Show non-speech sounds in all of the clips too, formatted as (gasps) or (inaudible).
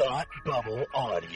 Thought Bubble Audio.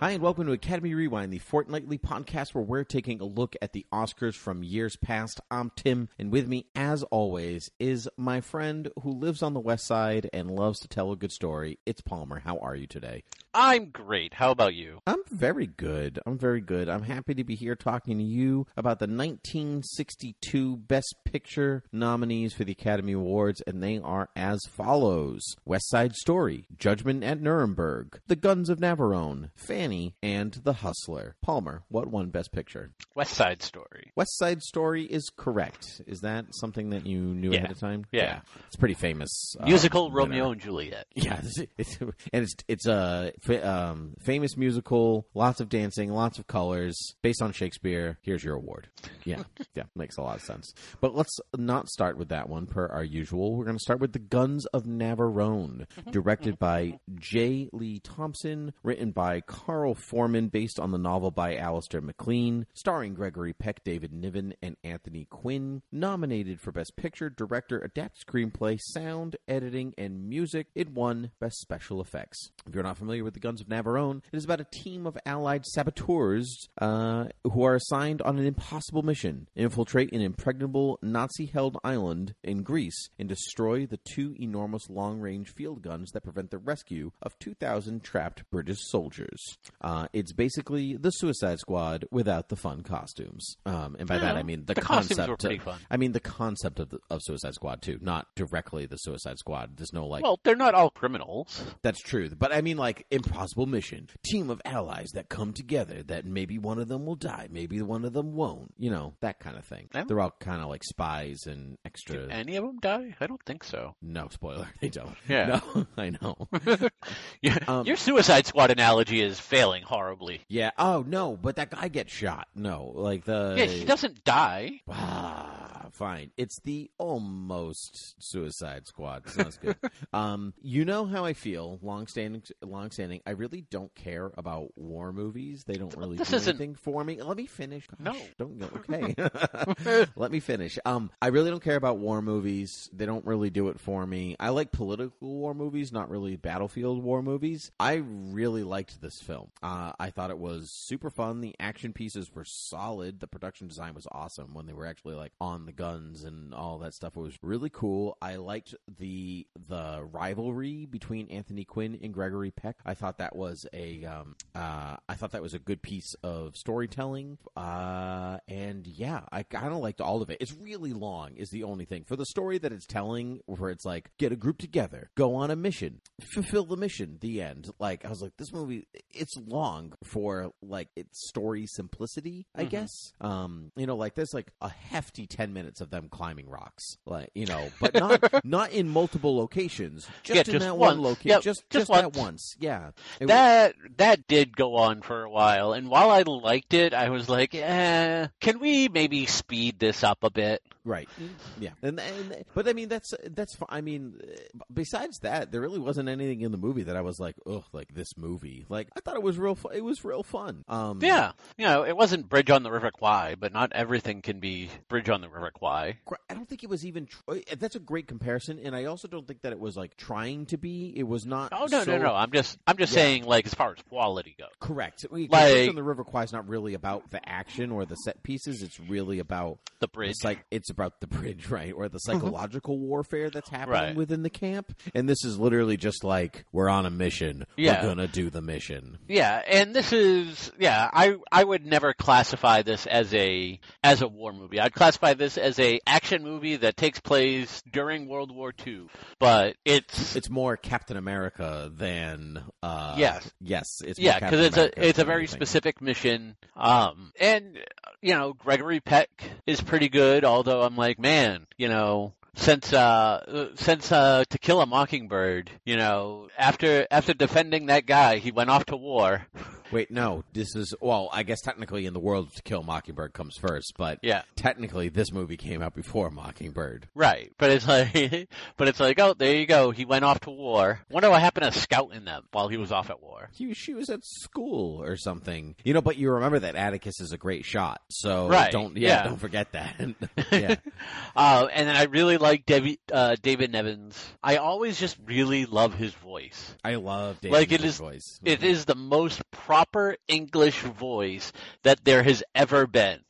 Hi, and welcome to Academy Rewind, the fortnightly podcast where we're taking a look at the Oscars from years past. I'm Tim, and with me, as always, is my friend who lives on the West Side and loves to tell a good story. It's Palmer. How are you today? I'm great. How about you? I'm very good. I'm very good. I'm happy to be here talking to you about the 1962 Best Picture nominees for the Academy Awards, and they are as follows West Side Story, Judgment at Nuremberg, The Guns of Navarone, Fanny, and The Hustler. Palmer, what won Best Picture? West Side Story. West Side Story is correct. Is that something that you knew Yeah. ahead of time? Yeah. It's pretty famous. uh, Musical winner. Romeo and Juliet. (laughs) Yeah, it's, it's and it's it's a fa- um, famous musical, lots of dancing, lots of colors, based on Shakespeare. Here's your award. Yeah, (laughs) yeah, makes a lot of sense. But let's not start with that one, per our usual. We're going to start with the Guns of Navarone, directed by J. Lee Thompson, written by Carl Foreman, based on the novel by Alistair MacLean, starring Gregory Peck, David Niven, and Anthony Quinn. Nominated for Best Picture, Director, Adapted Screenplay, Sound, Editing, and Music. It won Best Special Effects. If you're not familiar with the Guns of Navarone, it is about a team of allied saboteurs uh, who are assigned on an impossible mission infiltrate an impregnable Nazi held island in Greece and destroy the two enormous long range field guns that prevent the rescue of 2,000 trapped British soldiers. Uh, it's basically the Suicide Squad without the fun costumes. Um, and by that I mean the, the costumes concept. were pretty of. I mean the concept of, the, of Suicide Squad too, not directly the Suicide Squad. There's no like Well, they're not all criminals. that's true. But I mean, like, impossible mission. Team of allies that come together that maybe one of them will die, maybe one of them won't. You know, that kind of thing. Yeah. They're all kind of like spies and extra. Any of them die? I don't think so. no, spoiler. (laughs) They don't. Yeah. No, (laughs) I know. (laughs) Yeah, Um, Your Suicide Squad analogy is failing horribly. yeah. Oh, no, but that guy gets shot. No, like the. yeah, he doesn't die. Fine. It's the almost Suicide Squad. Sounds good. (laughs) um, you know how I feel. Long standing, long standing. I really don't care about war movies. They don't really This do isn't- anything for me. Let me finish. Gosh, No. don't go. (laughs) Okay, (laughs) let me finish. Um, I really don't care about war movies. They don't really do it for me. I like political war movies, not really battlefield war movies. I really liked this film. Uh, I thought it was super fun. The action pieces were solid. The production design was awesome when they were actually like on the guns and all that stuff. It was really cool. I liked the the rivalry between Anthony Quinn and Gregory Peck. I thought that was a um, uh, I thought that was a good piece of storytelling. Uh, and yeah, I kind of liked all of it. It's really long, is the only thing for the story that it's telling. Where it's like get a group together, go on a mission, fulfill the mission. The end. Like I was like, this movie, it's long for like its story simplicity. I Mhm. guess. Um, you know, like there's like a hefty ten minutes of them climbing rocks, like you know, but not (laughs) not in multiple locations. Just Yeah, in just that one location. Yep, just just just that once. once. Yeah. It was- That that did go on for a while, and while I liked it, I was like, eh, can we maybe speed this up a bit? Right. Yeah. And, and but I mean that's that's I mean uh, besides that there really wasn't anything in the movie that I was like ugh like this movie like I thought it was real fu- it was real fun. Um Yeah, you know, it wasn't Bridge on the River Kwai, but not everything can be Bridge on the River Kwai. I don't think it was even tr- uh, that's a great comparison and I also don't think that it was like trying to be it was not Oh no, so- no, no! I'm just, I'm just Yeah. saying, like as far as quality goes. Correct. I mean, Like- Bridge on the River Kwai is not really about the action or the set pieces. It's really about The bridge. It's like it's about the bridge, (laughs) right, or the psychological warfare that's happening Right. within the camp. And this is literally just like we're on a mission. Yeah. We're gonna do the mission. Yeah, and this is yeah, I I would never classify this as a as a war movie. I'd classify this as a action movie that takes place during World War II. But it's It's more Captain America than uh Yes. yes. It's yeah, because it's America a it's a very anything. specific mission. Um, and you know Gregory Peck is pretty good. Although I'm like, man, you know, since uh since uh To Kill a Mockingbird, you know, after after defending that guy, he went off to war. Wait, no. This is well. I guess technically, in the world, To Kill a Mockingbird comes first, but Yeah. technically, this movie came out before Mockingbird. Right, but it's like, (laughs) but it's like, oh, there you go. He went off to war. Wonder what happened to Scout and Jem while he was off at war. He, she was at school or something, you know. But you remember that Atticus is a great shot, so Right, don't yeah, yeah. don't forget that. (laughs) (laughs) yeah, Uh, and then I really like David, uh, David Nevins. I always just really love his voice. I love David Like, it is- voice. It is the most proper English voice that there has ever been.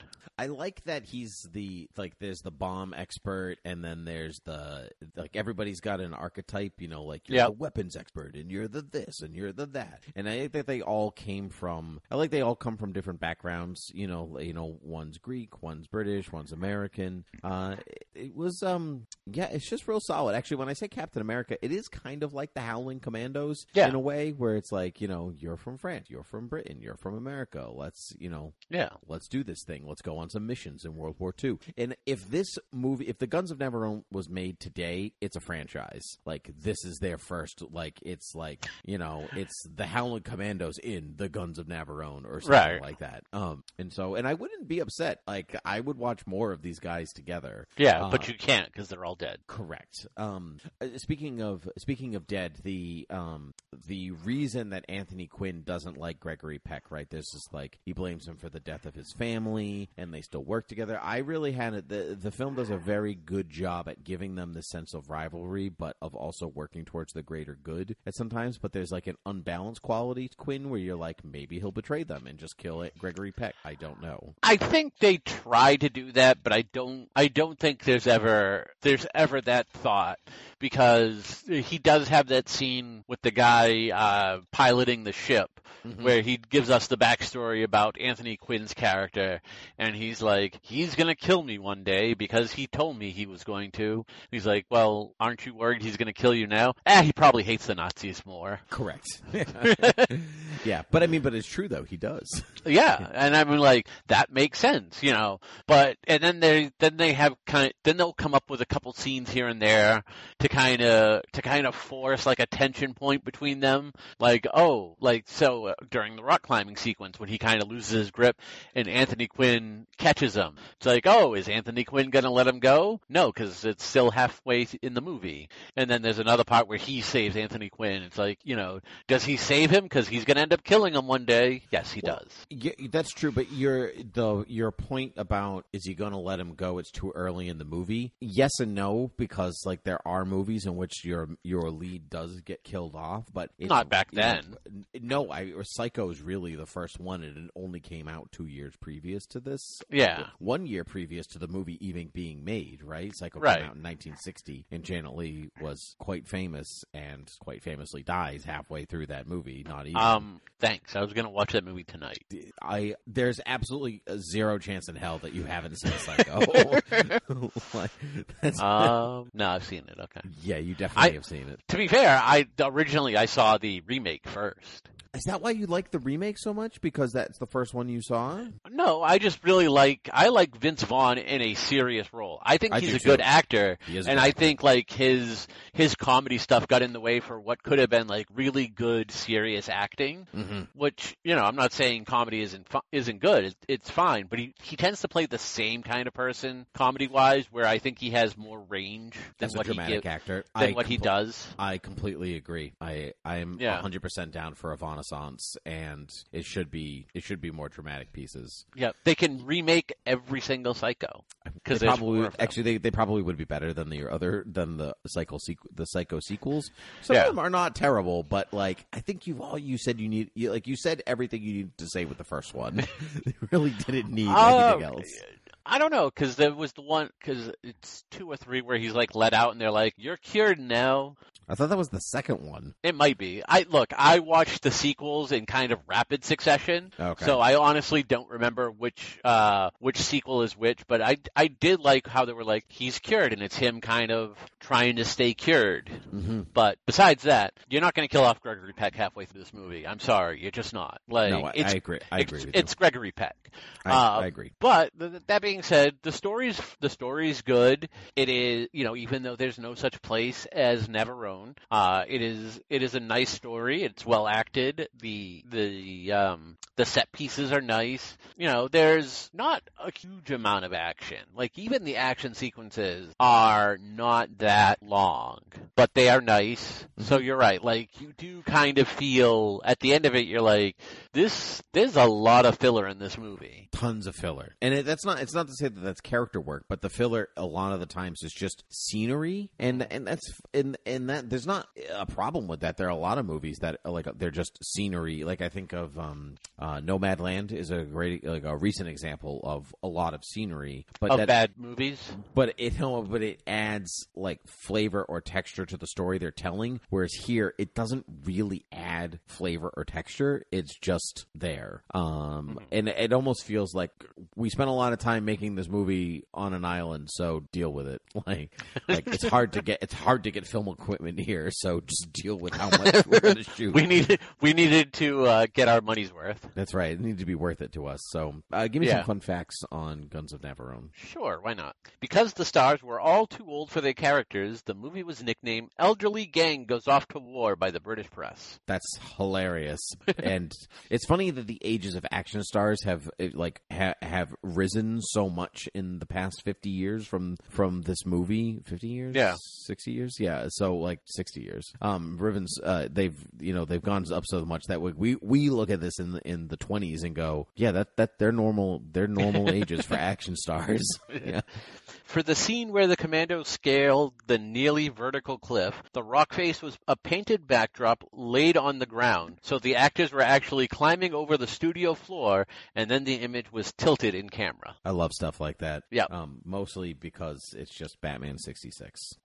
I like that he's the like there's the bomb expert and then there's the like everybody's got an archetype, you know, like you're Yep. the weapons expert and you're the this and you're the that. And I think that they all came from I like they all come from different backgrounds, you know, you know, one's Greek, one's British, one's American. Uh it, it was um yeah, it's just real solid. Actually, when I say Captain America, it is kind of like the Howling Commandos Yeah. in a way where it's like, you know, you're from France, you're from Britain, you're from America. Let's, you know, Yeah. let's do this thing. Let's go on some missions in World War II. And if this movie, if the Guns of Navarone was made today, it's a franchise. Like this is their first. Like it's like you know, it's the Howling Commandos in the Guns of Navarone or something Right. like that. Um, and so, and I wouldn't be upset. Like I would watch more of these guys together. Yeah, Uh, but you can't because they're all dead. Correct. Um, uh, speaking of speaking of dead, the um, the reason that Anthony Quinn doesn't like Gregory Peck, right? This is like he blames him for the death of his family, and they still work together. I really had it. The the film does a very good job at giving them the sense of rivalry, but of also working towards the greater good at sometimes. But there's like an unbalanced quality to Quinn where you're like, maybe he'll betray them and just kill it, Gregory Peck. I don't know. I think they try to do that, but I don't. I don't think there's ever there's ever that thought because he does have that scene with the guy uh, piloting the ship where he gives us the backstory about Anthony Quinn's character, and he's like, he's gonna kill me one day because he told me he was going to. He's like, well, aren't you worried he's gonna kill you now? Ah, he probably hates the Nazis more. Correct. (laughs) (laughs) yeah, but I mean, but it's true though. He does. Yeah, and I mean, like that makes sense, you know. But and then they then they have kind of then they'll come up with a couple scenes here and there to kind of to kind of force like a tension point between them. Like oh, like so uh, during the rock climbing sequence when he kind of loses his grip and Anthony Quinn catches him. It's like oh, is Anthony Quinn gonna let him go? No, because it's still halfway in the movie. And then there's another part where he saves Anthony Quinn. It's like you know, does he save him because he's gonna end up killing him one day? Yes, he does. Yeah, that's true, but your the your point about is he going to let him go? It's too early in the movie. Yes and no, because like there are movies in which your your lead does get killed off, but it's, Not back then. No, I Psycho is really the first one, and it only came out two years previous to this. Yeah. one year previous to the movie even being made. Right, Psycho Right. came out in 1960, and Janet Leigh was quite famous and quite famously dies halfway through that movie. Not even. Um, thanks. I was gonna watch that movie tonight. I there's absolutely a zero chance in hell that you haven't seen (laughs) Psycho. (laughs) like, Um, no, I've seen it. Okay. yeah, you definitely I- have seen it. To be fair, I originally I saw the remake first. Is that why you like the remake so much? Because that's the first one you saw. No, I just really like I like Vince Vaughn in a serious role. I think I he's a good actor, He is and good I think like his his comedy stuff got in the way for what could have been like really good serious acting. Mm-hmm. Which you know, I'm not saying comedy isn't fu- isn't good. It's, it's fine, but he he tends to play the same kind of person comedy wise, where I think he has more range than As a what he gives actor, than I what he does. I completely agree. I I am Yeah. 100 percent down for a Renaissance, and it should be it should be more dramatic pieces. Yeah, they can remake every single Psycho because probably actually they, they probably would be better than the other than the psycho sequ- the psycho sequels. Some Yeah. of them are not terrible, but like I think you all you said you need you, like you said everything you needed to say with the first one. (laughs) they really didn't need Uh, anything else. I don't know because there was the one because it's two or three where he's like let out and they're like you're cured now. I thought that was the second one. It might be. I look. I watched the sequels in kind of rapid succession, Okay. so I honestly don't remember which uh which sequel is which. But I I did like how they were like he's cured and it's him kind of trying to stay cured. mm-hmm. But besides that, you're not going to kill off Gregory Peck halfway through this movie. I'm sorry, you're just not. Like No, I, it's I agree. I it's, agree with it's Gregory Peck. I, uh, I agree. But th- that being said, the story's the story's good. It is, you know, even though there's no such place as Uh, it is it is a nice story. It's well acted. The the um, the set pieces are nice. You know, there's not a huge amount of action. Like even the action sequences are not that long, but they are nice. So you're right. Like you do kind of feel at the end of it, you're like, this. There's a lot of filler in this movie. tons of filler and it, that's not it's not to say that that's character work but the filler a lot of the times is just scenery and and that's and and that there's not a problem with that there are a lot of movies that like they're just scenery like i think of um uh Nomadland is a great like a recent example of a lot of scenery but Of that bad movies. but it (laughs) no, but it adds like flavor or texture to the story they're telling. Whereas here, it doesn't really add flavor or texture. It's just there, um, and it almost feels like we spent a lot of time making this movie on an island. So deal with it. (laughs) Like, like it's hard to get it's hard to get film equipment here. So just deal with how much we're going (laughs) to shoot. We needed we needed to uh, get our money's worth. That's right. It needed to be worth it to us. So uh, give me Yeah. some fun facts on Guns of Navarone. Sure, why not? Because the stars were all too old for their characters, the movie was nicknamed Elderly Gang Goes Off to War by the British press. That's hilarious, (laughs) and it's funny that the ages of action stars have eh, like ha- have risen so much in the past fifty years from from this movie. Fifty years, Yeah. sixty years, yeah. So like sixty years. Um, Rivens, uh, they've you know they've gone up so much that we we, we look at this in the, in the twenties and go, yeah, that that they're normal they're normal (laughs) ages for action stars. (laughs) Yeah, For the scene where the commandos scaled the nearly vertical cliff, the rock face was a painted backdrop laid on the ground, so the actors were actually climbing over the studio floor, and then the image was tilted in camera. I love stuff like that. Yeah. um, mostly because it's just Batman sixty six.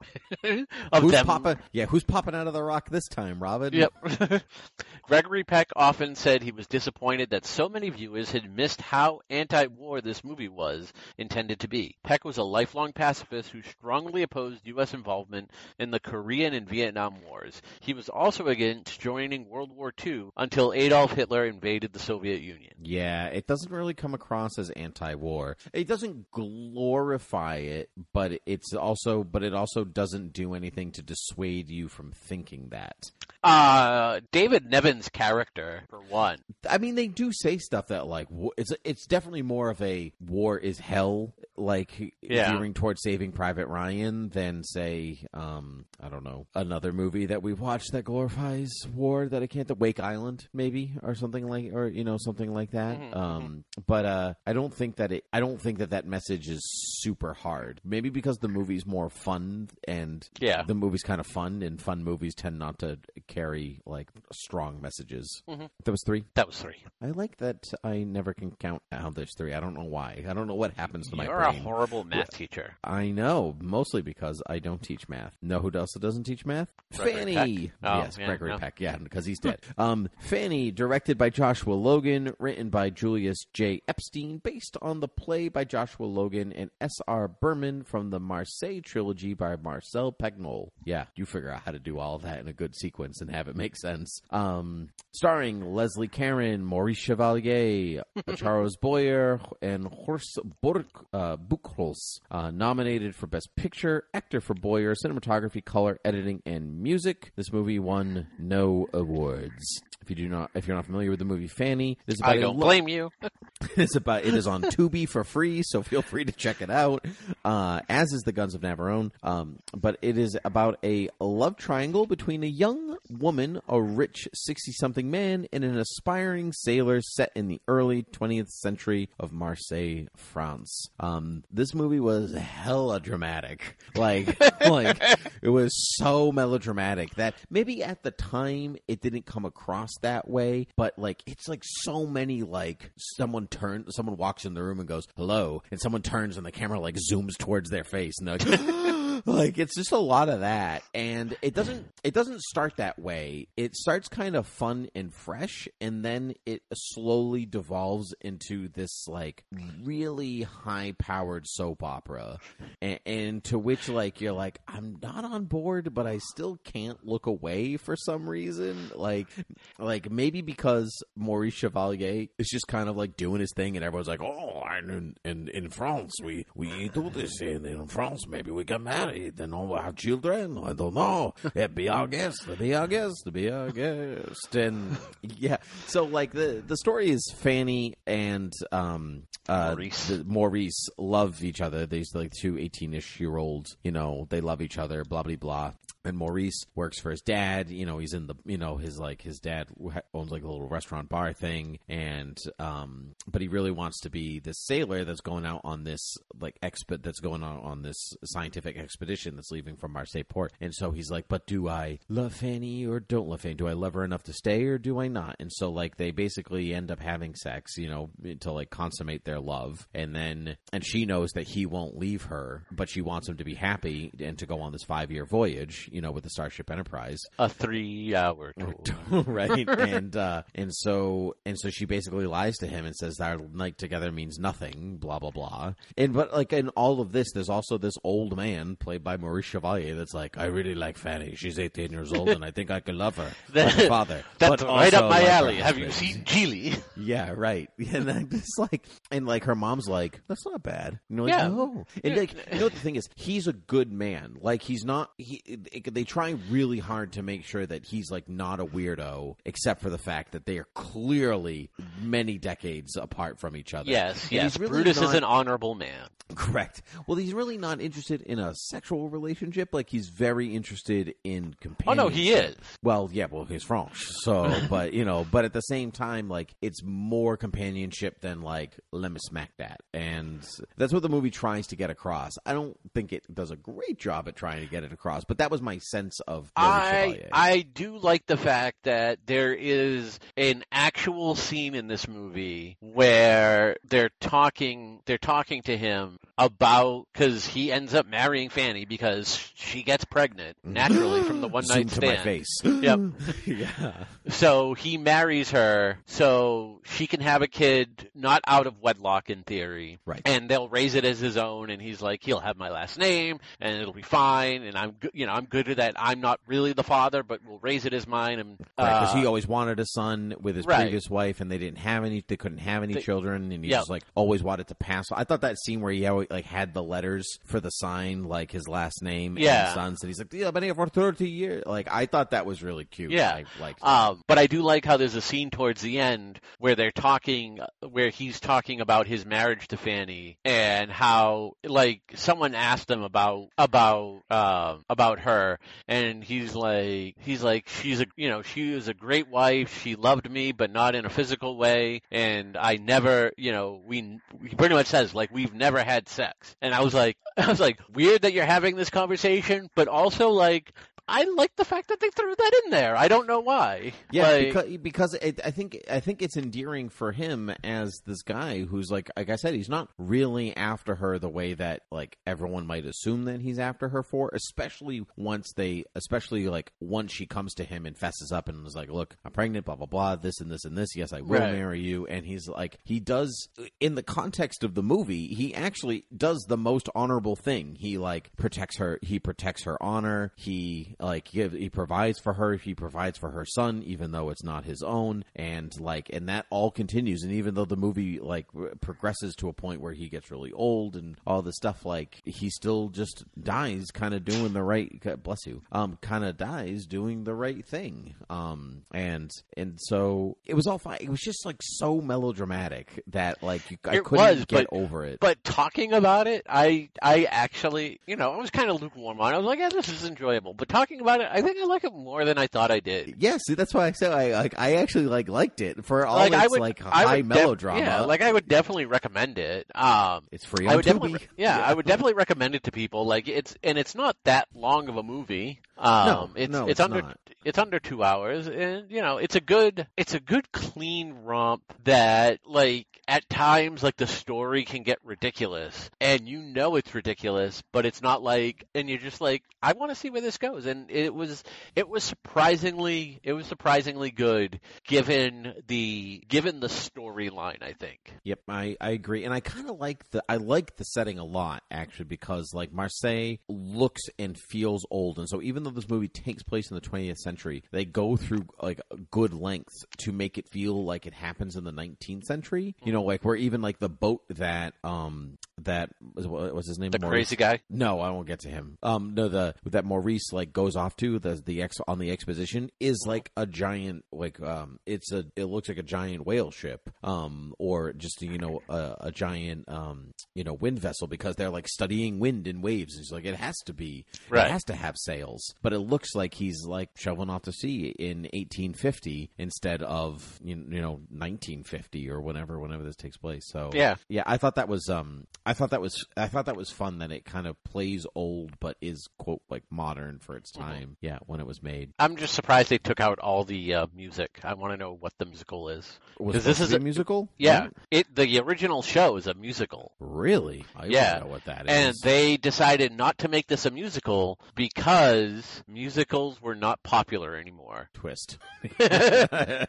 (laughs) of Who's them. popping? Yeah, who's popping out of the rock this time, Robin? Yep. (laughs) Gregory Peck often said he was disappointed that so many viewers had missed how anti-war this movie was intended to be. Peck was a lifelong pacifist who strongly opposed U.S. involvement in the Korean and Vietnam Wars. He was also against joining World War II until Adolf Hitler invaded the Soviet Union. Yeah, it doesn't really come across as anti-war. It doesn't glorify it, but it's also but it also doesn't do anything to dissuade you from thinking that. Uh, David Niven's character, for one. I mean, they do say stuff that like it's it's definitely more of a war is hell like Yeah. gearing towards Saving Private Ryan than say um I don't know another movie that we've watched that glorifies war that I can't the Wake Island maybe or something like or you know something like that. Mhm, Um, but uh, I don't think that it I don't think that that message is super hard. Maybe because the movie's more fun and Yeah. the movie's kind of fun and fun movies tend not to carry like strong messages. Mhm. That was three. That was three. I like that I never can count how there's three. I don't know why. I don't know what happens to my You're brain. A horrible math teacher. I know, mostly because I don't teach math. Know who else doesn't teach math? Gregory Fanny. Oh, yes, yeah, Gregory no. Peck. Yeah, because he's (laughs) dead. um, Fanny, directed by Joshua Logan, written by Julius J. Epstein, based on the play by Joshua Logan and S. R. Behrman from the Marseille trilogy by Marcel Pagnol. Yeah, you figure out how to do all that in a good sequence and have it make sense. Um, starring Leslie Caron, Maurice Chevalier, (laughs) Charles Boyer, and Horst Burk, uh, Buchholz, uh, nominated for Best Picture, Actor for Boyer, Cinematography, Color, Editing, and Music. This movie won no awards. If you do not, if you're not familiar with the movie Fanny, this is about I don't lo- blame you. (laughs) (laughs) it's about it is on Tubi for free, so feel free to check it out. Uh, as is the Guns of Navarone, um, but it is about a love triangle between a young woman, a rich sixty-something man, and an aspiring sailor set in the early twentieth century of Marseille, France. Um, Um, this movie was hella dramatic, like (laughs) like it was so melodramatic that maybe at the time it didn't come across that way, but like it's like so many like someone turns, someone walks in the room and goes hello, and someone turns and the camera like zooms towards their face and they're like. (laughs) like it's just a lot of that. And it doesn't it doesn't start that way. It starts kind of fun and fresh and then it slowly devolves into this like really high powered soap opera. And, and to which like you're like i'm not on board but i still can't look away for some reason. Like like maybe because maurice chevalier is just kind of like doing his thing and everyone's like oh in in, in france we we do this in, in france maybe we get married and all have children? I don't know. (laughs) Yeah, be our guest be our guest be our guest. And yeah so like the the story is fanny and um uh Maurice. the- maurice love each other. These like two 18ish year olds you know they love each other blah blah blah and Maurice works for his dad. You know, he's in the you know his like his dad owns like a little restaurant bar thing, and um, but he really wants to be this sailor that's going out on this like exped that's going on on this scientific expedition that's leaving from Marseille port. And so he's like, but do I love Fanny or don't love Fanny? Do I love her enough to stay or do I not? And so like they basically end up having sex, you know, to like consummate their love, and then and she knows that he won't leave her, but she wants him to be happy and to go on this five year voyage, you know, with the Starship Enterprise, A three-hour tour. (laughs) right? (laughs) and uh, and so and so she basically lies to him and says that our night together means nothing, blah blah blah. And but like in all of this, there's also this old man played by Maurice Chevalier that's like, I really like Fanny. She's 18 years old, and I think I can love her (laughs) like her father. That's but right up my like alley. Have you husband." seen Gigi? Yeah, right. And then just like, and like her mom's like, that's not bad. You know, like, Yeah. no. And like, you know what the thing is? He's a good man. Like he's not. He they try really hard to make sure that he's like not a weirdo, except for the fact that they are clearly many decades apart from each other. Yes, And yes. really Brutus is an honorable man. Correct. Well, he's really not interested in a sexual relationship. Like he's very interested in companionship. Oh no, he is. Well, yeah, well, he's French, so (laughs) but you know, but at the same time, like it's more companionship than like let me smack that, and that's what the movie tries to get across. I don't think it does a great job at trying to get it across, but that was my sense of I Chevalier. I do like the fact that there is an actual scene in this movie where they're talking they're talking to him about because he ends up marrying Fanny because she gets pregnant (gasps) naturally from the one night stand. face. (laughs) Yep. (laughs) yeah. So he marries her so she can have a kid not out of wedlock in theory. Right. And they'll raise it as his own and he's like he'll have my last name and it'll be fine and I'm you know I'm good that. I'm not really the father but we'll raise it as mine and Because uh, he always wanted a son with his Right. previous wife, and they didn't have any. They couldn't have any They- children, and he Yep. just like always wanted to pass. I thought that scene where he always, like had the letters for the sign, like his last name Yeah. and sons, and he's like, "Yeah, I've been here for thirty years." Like I thought that was really cute. Yeah. I liked. Um, but I do like how there's a scene towards the end where they're talking, where he's talking about his marriage to Fanny and how, like, someone asked him about about um, about her, and he's like, he's like, she's a, you know, she was a great wife. She loved me, but not in a physical way, and I never, you know, we he pretty much says like we've never had sex, and I was like, (laughs) I was like, weird that you're having this conversation, but also like. I like the fact that they threw that in there. I don't know why. Yeah, Like- because because it, I think I think it's endearing for him as this guy who's like like I said he's not really after her the way that like everyone might assume that he's after her for especially once they especially like once she comes to him and fesses up and is like look I'm pregnant blah blah blah this and this and this yes I will Right. marry you and he's like he does in the context of the movie he actually does the most honorable thing he like protects her he protects her honor he like he, he provides for her he provides for her son even though it's not his own and like and that all continues and even though the movie like progresses to a point where he gets really old and all this stuff like he still just dies kind of doing the right God bless you um kind of dies doing the right thing um and and so it was all fine it was just like so melodramatic that like you, I It couldn't was, get but- over it But talking about it, I I actually, you know, I was kind of lukewarm on. it. I was like, yeah, this is enjoyable. But talking talking about it, I think I like it more than I thought I did. Yeah, see, that's why I said I like. I actually like liked it for all Like, its I would, like I high would def- melodrama. yeah, like I would definitely recommend it. Um, it's free I would definitely, Tubi. yeah, I would definitely recommend it to people. Like it's, and it's not that long of a movie. Um, No, it's, no, it's, it's under, not. it's under two hours, and you know, it's a good, it's a good clean romp that, like, at times, like the story can get ridiculous, and you know it's ridiculous, but it's not like, and you're just like, I want to see where this goes, and it was, it was surprisingly, it was surprisingly good given the, given the storyline. I think. Yep, I, I agree, and I kind of like the I like the setting a lot actually because like Marseille looks and feels old, and so even though this movie takes place in the 20th century, they go through like good lengths to make it feel like it happens in the 19th century. You know, like where even like the boat that um that was what was his name The Maurice? crazy guy. No, I won't get to him. Um, no, the that Maurice like goes off to the the ex on the exposition is like a giant like um it's a it looks like a giant whale ship um or just you know a, a giant um you know wind vessel because they're like studying wind and waves. It's like it has to be Right. it has to have sails, but it looks like he's like shoveling off to sea in 1850 instead of you you know 1950 or whenever whenever this takes place. So Yeah. yeah, I thought that was um I thought that was I thought that was fun that it kind of plays old but is quote like modern for its time. Yeah, when it was made. I'm just surprised they took out all the uh, music. I want to know what the musical is. Was this is a musical? Yeah, Right? it the original show is a musical, Really? I Yeah. know what that is. and they decided not to make this a musical because musicals were not popular anymore. twist. (laughs) (laughs) I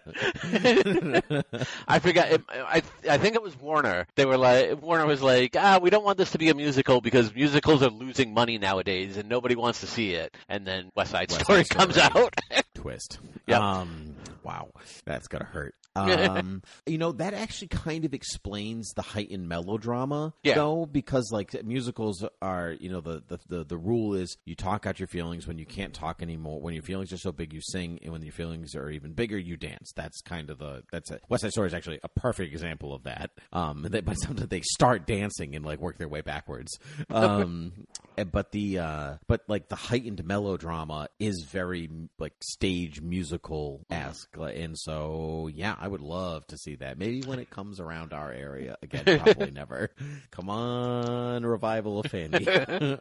forgot. It, I I think it was Warner. They were like Warner was like, ah, we don't want this to be a musical because musicals are losing money nowadays, and nobody wants to see it. And then West Side West Story Side comes Story. out. (laughs) twist. Yep. Um, wow, that's gonna hurt. (laughs) Um, you know that actually kind of explains the heightened melodrama, Yeah. though, because like musicals are, you know, the, the the the rule is you talk out your feelings when you can't talk anymore. When your feelings are so big, you sing, and when your feelings are even bigger, you dance. That's kind of the that's it. West Side Story is actually a perfect example of that. Um, they, but (laughs) sometimes they start dancing and like work their way backwards. Um, (laughs) but the uh, but like the heightened melodrama is very like stage musical esque, and so yeah, I would love to see that. Maybe when it comes around our area again, (laughs) probably never. Come on, revival of Fanny. (laughs)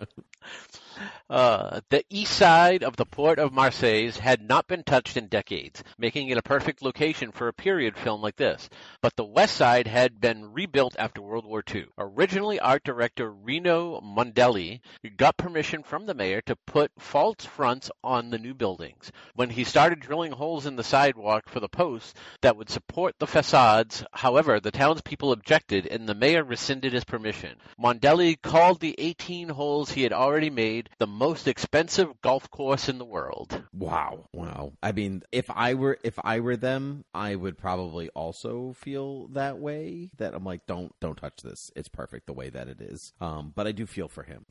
Uh, the east side of the port of Marseille had not been touched in decades, making it a perfect location for a period film like this. But the west side had been rebuilt after World War II. Originally, art director Rino Mondellini got permission from the mayor to put false fronts on the new buildings. When he started drilling holes in the sidewalk for the posts that would support the facades, however, the townspeople objected and the mayor rescinded his permission. Mondellini called the 18 holes he had already made the most expensive golf course in the world. Wow. Wow. I mean, if I were if I were them, I would probably also feel that way. That I'm like, don't don't touch this. It's perfect the way that it is. Um, but I do feel for him.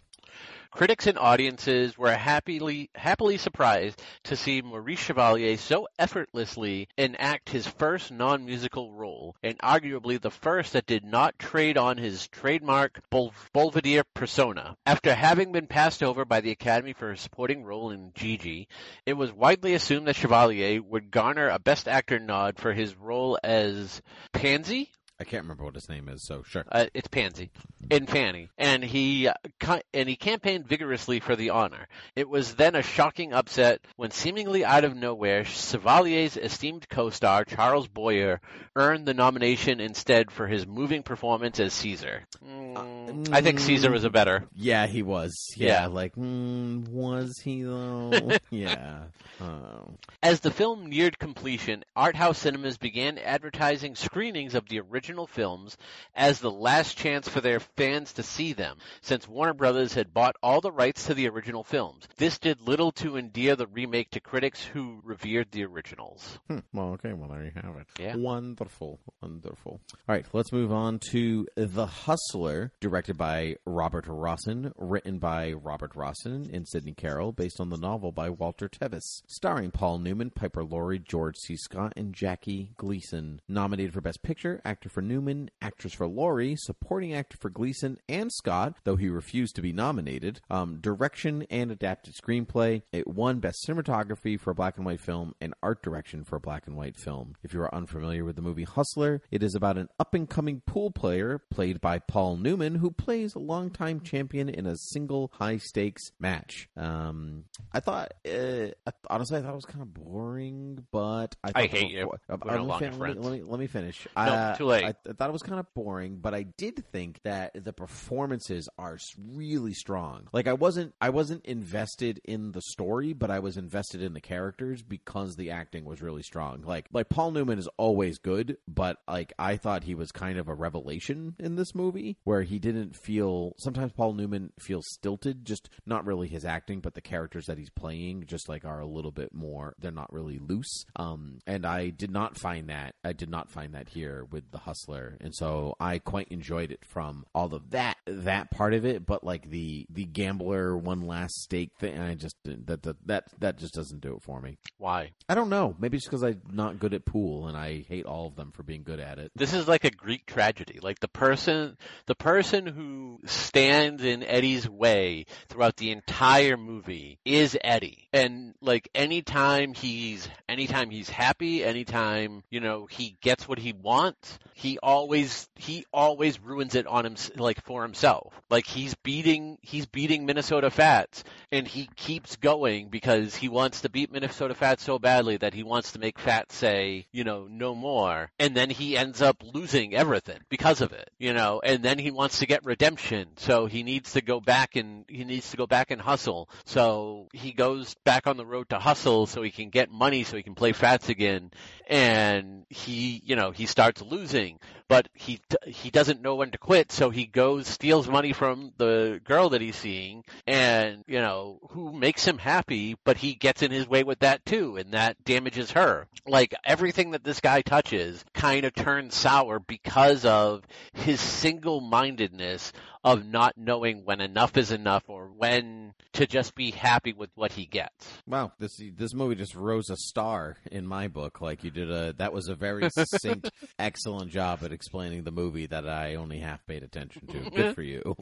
Critics and audiences were happily happily surprised to see Maurice Chevalier so effortlessly enact his first non-musical role, and arguably the first that did not trade on his trademark boulevardier persona. After having been passed over by the Academy for his supporting role in Gigi, it was widely assumed that Chevalier would garner a Best Actor nod for his role as Panisse I can't remember what his name is, so sure. uh, it's Panisse in Fanny, and he uh, and he campaigned vigorously for the honor. It was then a shocking upset when, seemingly out of nowhere, Chevalier's esteemed co-star Charles Boyer earned the nomination instead for his moving performance as Caesar. Mm, I think Caesar was a better. Yeah, he was. Yeah, Yeah. like mm, was he though? (laughs) yeah. Oh. As the film neared completion, art house cinemas began advertising screenings of the original films as the last chance for their fans to see them, since Warner Brothers had bought all the rights to the original films. This did little to endear the remake to critics who revered the originals. Hmm. Well, okay. Well, there you have it. Yeah. Wonderful. Wonderful. All right. Let's move on to The Hustler, directed directed by Robert Rossen, written by Robert Rossen and Sidney Carroll, based on the novel by Walter Tevis, starring Paul Newman, Piper Laurie, George C. Scott, and Jackie Gleason. Nominated for Best Picture, actor for Newman, actress for Laurie, supporting actor for Gleason and Scott, though he refused to be nominated. Um, direction and adapted screenplay. It won Best Cinematography for a black and white film and art direction for a black and white film. If you are unfamiliar with the movie Hustler, it is about an up and coming pool player played by Paul Newman who plays a longtime champion in a single high stakes match. Um, I thought, uh, honestly, I thought it was kind of boring, but I, I hate you. We're no let, me fin- let, me, let me let me finish. No, Uh, too late. I, I thought it was kind of boring, but I did think that the performances are really strong. Like I wasn't I wasn't invested in the story, but I was invested in the characters because the acting was really strong. Like like Paul Newman is always good, but like I thought he was kind of a revelation in this movie where he didn't feel sometimes Paul Newman feels stilted, just not really his acting, but the characters that he's playing just like are a little bit more they're not really loose. Um and I did not find that I did not find that here with the hustler. And so I quite enjoyed it from all of that that part of it, but like the the gambler one last stake thing I just that that that, that just doesn't do it for me. Why? I don't know. Maybe it's because I'm not good at pool and I hate all of them for being good at it. This is like a Greek tragedy. Like the person, the person who stands in Eddie's way throughout the entire movie is Eddie. And like anytime he's, anytime he's happy, anytime, you know, he gets what he wants, he always, he always ruins it on him, like for himself. Like he's beating, he's beating Minnesota Fats and he keeps going because he wants to beat Minnesota Fats so badly that he wants to make Fats say, you know, no more. And then he ends up losing everything because of it, you know, and then he wants to get redemption. So he needs to go back and he needs to go back and hustle. So he goes back on the road to hustle so he can get money so he can play Fats again. And he, you know, he starts losing but he he doesn't know when to quit, so he goes steals money from the girl that he's seeing, and you know who makes him happy, but he gets in his way with that too, and that damages her. Like everything that this guy touches kind of turns sour because of his single-mindedness of not knowing when enough is enough or when to just be happy with what he gets. Wow, this this movie just rose a star in my book. Like you did a that was a very (laughs) succinct, excellent job at explaining the movie that I only half paid attention to. (laughs) Good for you.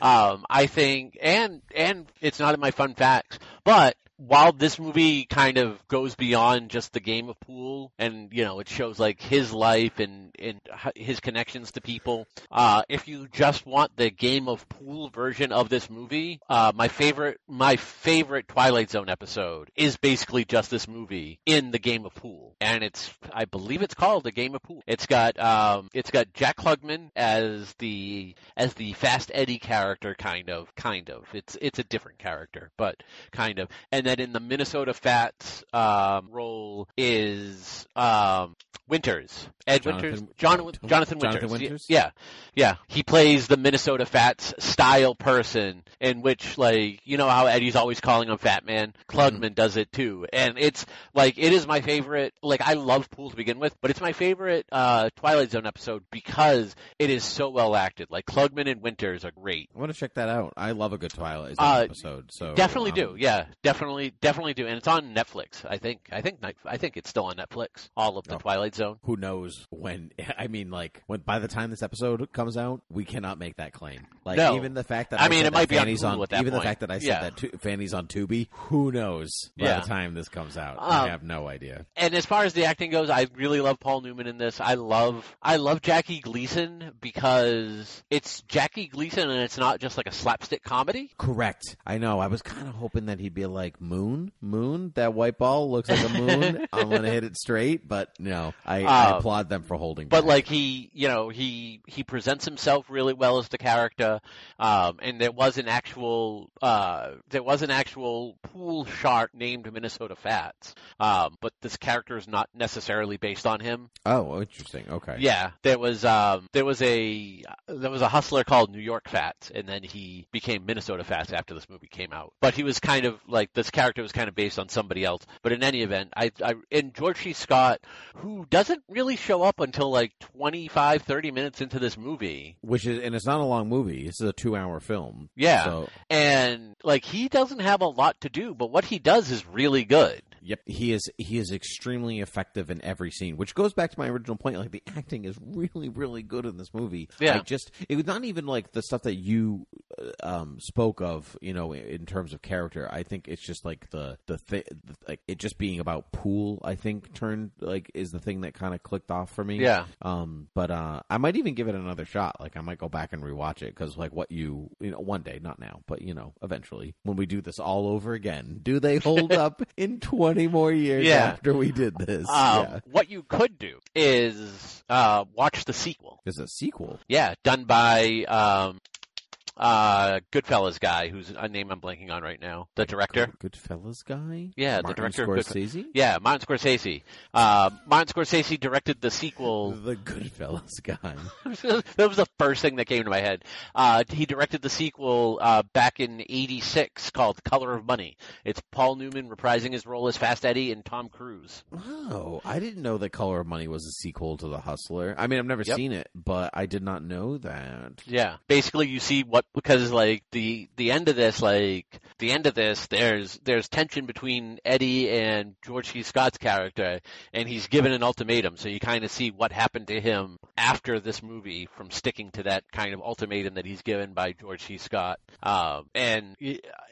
Um, I think, and and it's not in my fun facts, but while this movie kind of goes beyond just the game of pool, and you know, it shows like his life and and his connections to people. Uh, if you just want the game of pool version of this movie, uh, my favorite my favorite Twilight Zone episode is basically just this movie in the game of pool, and it's I believe it's called the game of pool. It's got um, it's got Jack Klugman as the as the Fast Eddie character, kind of, kind of. It's it's a different character, but kind of. And then in the Minnesota Fats um, role is um, Winters, Ed Jonathan- Winters, John, Jonathan Winters. Jonathan Winters? Yeah, yeah. He plays the Minnesota Fats style person, in which like you know how Eddie's always calling him Fat Man. Klugman does it too, and it's like it is my favorite. Like I love pool to begin with, but it's my favorite uh, Twilight Zone episode because it is so well acted. Like Klugman and Winters are great. I want to check that out. I love a good Twilight Zone Uh, episode. So definitely um, do. Yeah, definitely, definitely do. And it's on Netflix. I think. I think. I think it's still on Netflix. All of the Oh. Twilight Zone. Who knows when? (laughs) I mean, like when by the time this episode comes out, we cannot make that claim. Like No. even the fact that I I, mean, it might be on Fanny's at that even the fact that I said Yeah. that tu- Fanny's on Tubi. Who knows? By Yeah. the time this comes out, I Um, have no idea. And as far as the acting goes, I really love Paul Newman in this. I love I love Jackie Gleason because it's Jackie Gleason and it's not just like a slapstick comedy. Correct. I know. I was kind of hoping that he'd be like Moon. Moon. That white ball looks like a moon. (laughs) I'm gonna hit it straight, but no. I, I Um, applaud them for holding. But back. like he, you know, he he presents himself really well as the character, um, and there was an actual uh, there was an actual pool shark named Minnesota Fats, um, but this character is not necessarily based on him. oh, interesting. Okay. Yeah, there was um, there was a there was a hustler called New York Fats, and then he became Minnesota Fats after this movie came out. But he was kind of like this character was kind of based on somebody else. But in any event, I, I and George C. Scott, who doesn't really show up until like 25, 30 minutes into this movie. Which is, and it's not a long movie. This is a two-hour film. Yeah. So, And like he doesn't have a lot to do, but what he does is really good. Yep, he is he is extremely effective in every scene. Which goes back to my original point. Like the acting is really, really good in this movie. Yeah. Like just it was not even like the stuff that you uh, um, spoke of. You know, in terms of character. I think it's just like the the thing, like it just being about pool. I think turned like is the thing that kind of clicked off for me. Yeah. Um, but uh, I might even give it another shot. Like I might go back and rewatch it because like what you you know one day, not now, but you know eventually when we do this all over again, do they hold (laughs) up in twenty more years Yeah. after we did this? Um, yeah. What you could do is uh, watch the sequel. There's a sequel. Yeah, done by um, uh, Goodfellas guy, whose a name I'm blanking on right now. The director. Good, Goodfellas guy. Yeah, the Martin director of Good- Scorsese. Yeah, Martin Scorsese. Uh, Martin Scorsese directed the sequel. (laughs) The Goodfellas guy. (laughs) that was the first thing that came to my head. Uh, he directed the sequel uh, back in '86 called Color of Money. It's Paul Newman reprising his role as Fast Eddie and Tom Cruise. Oh, I didn't know that Color of Money was a sequel to The Hustler. I mean, I've never Yep. seen it, but I did not know that. Yeah, basically you see what because like the the end of this like the end of this there's there's tension between Eddie and George C. Scott's character and he's given an ultimatum so you kind of see what happened to him after this movie from sticking to that kind of ultimatum that he's given by George C. Scott um, and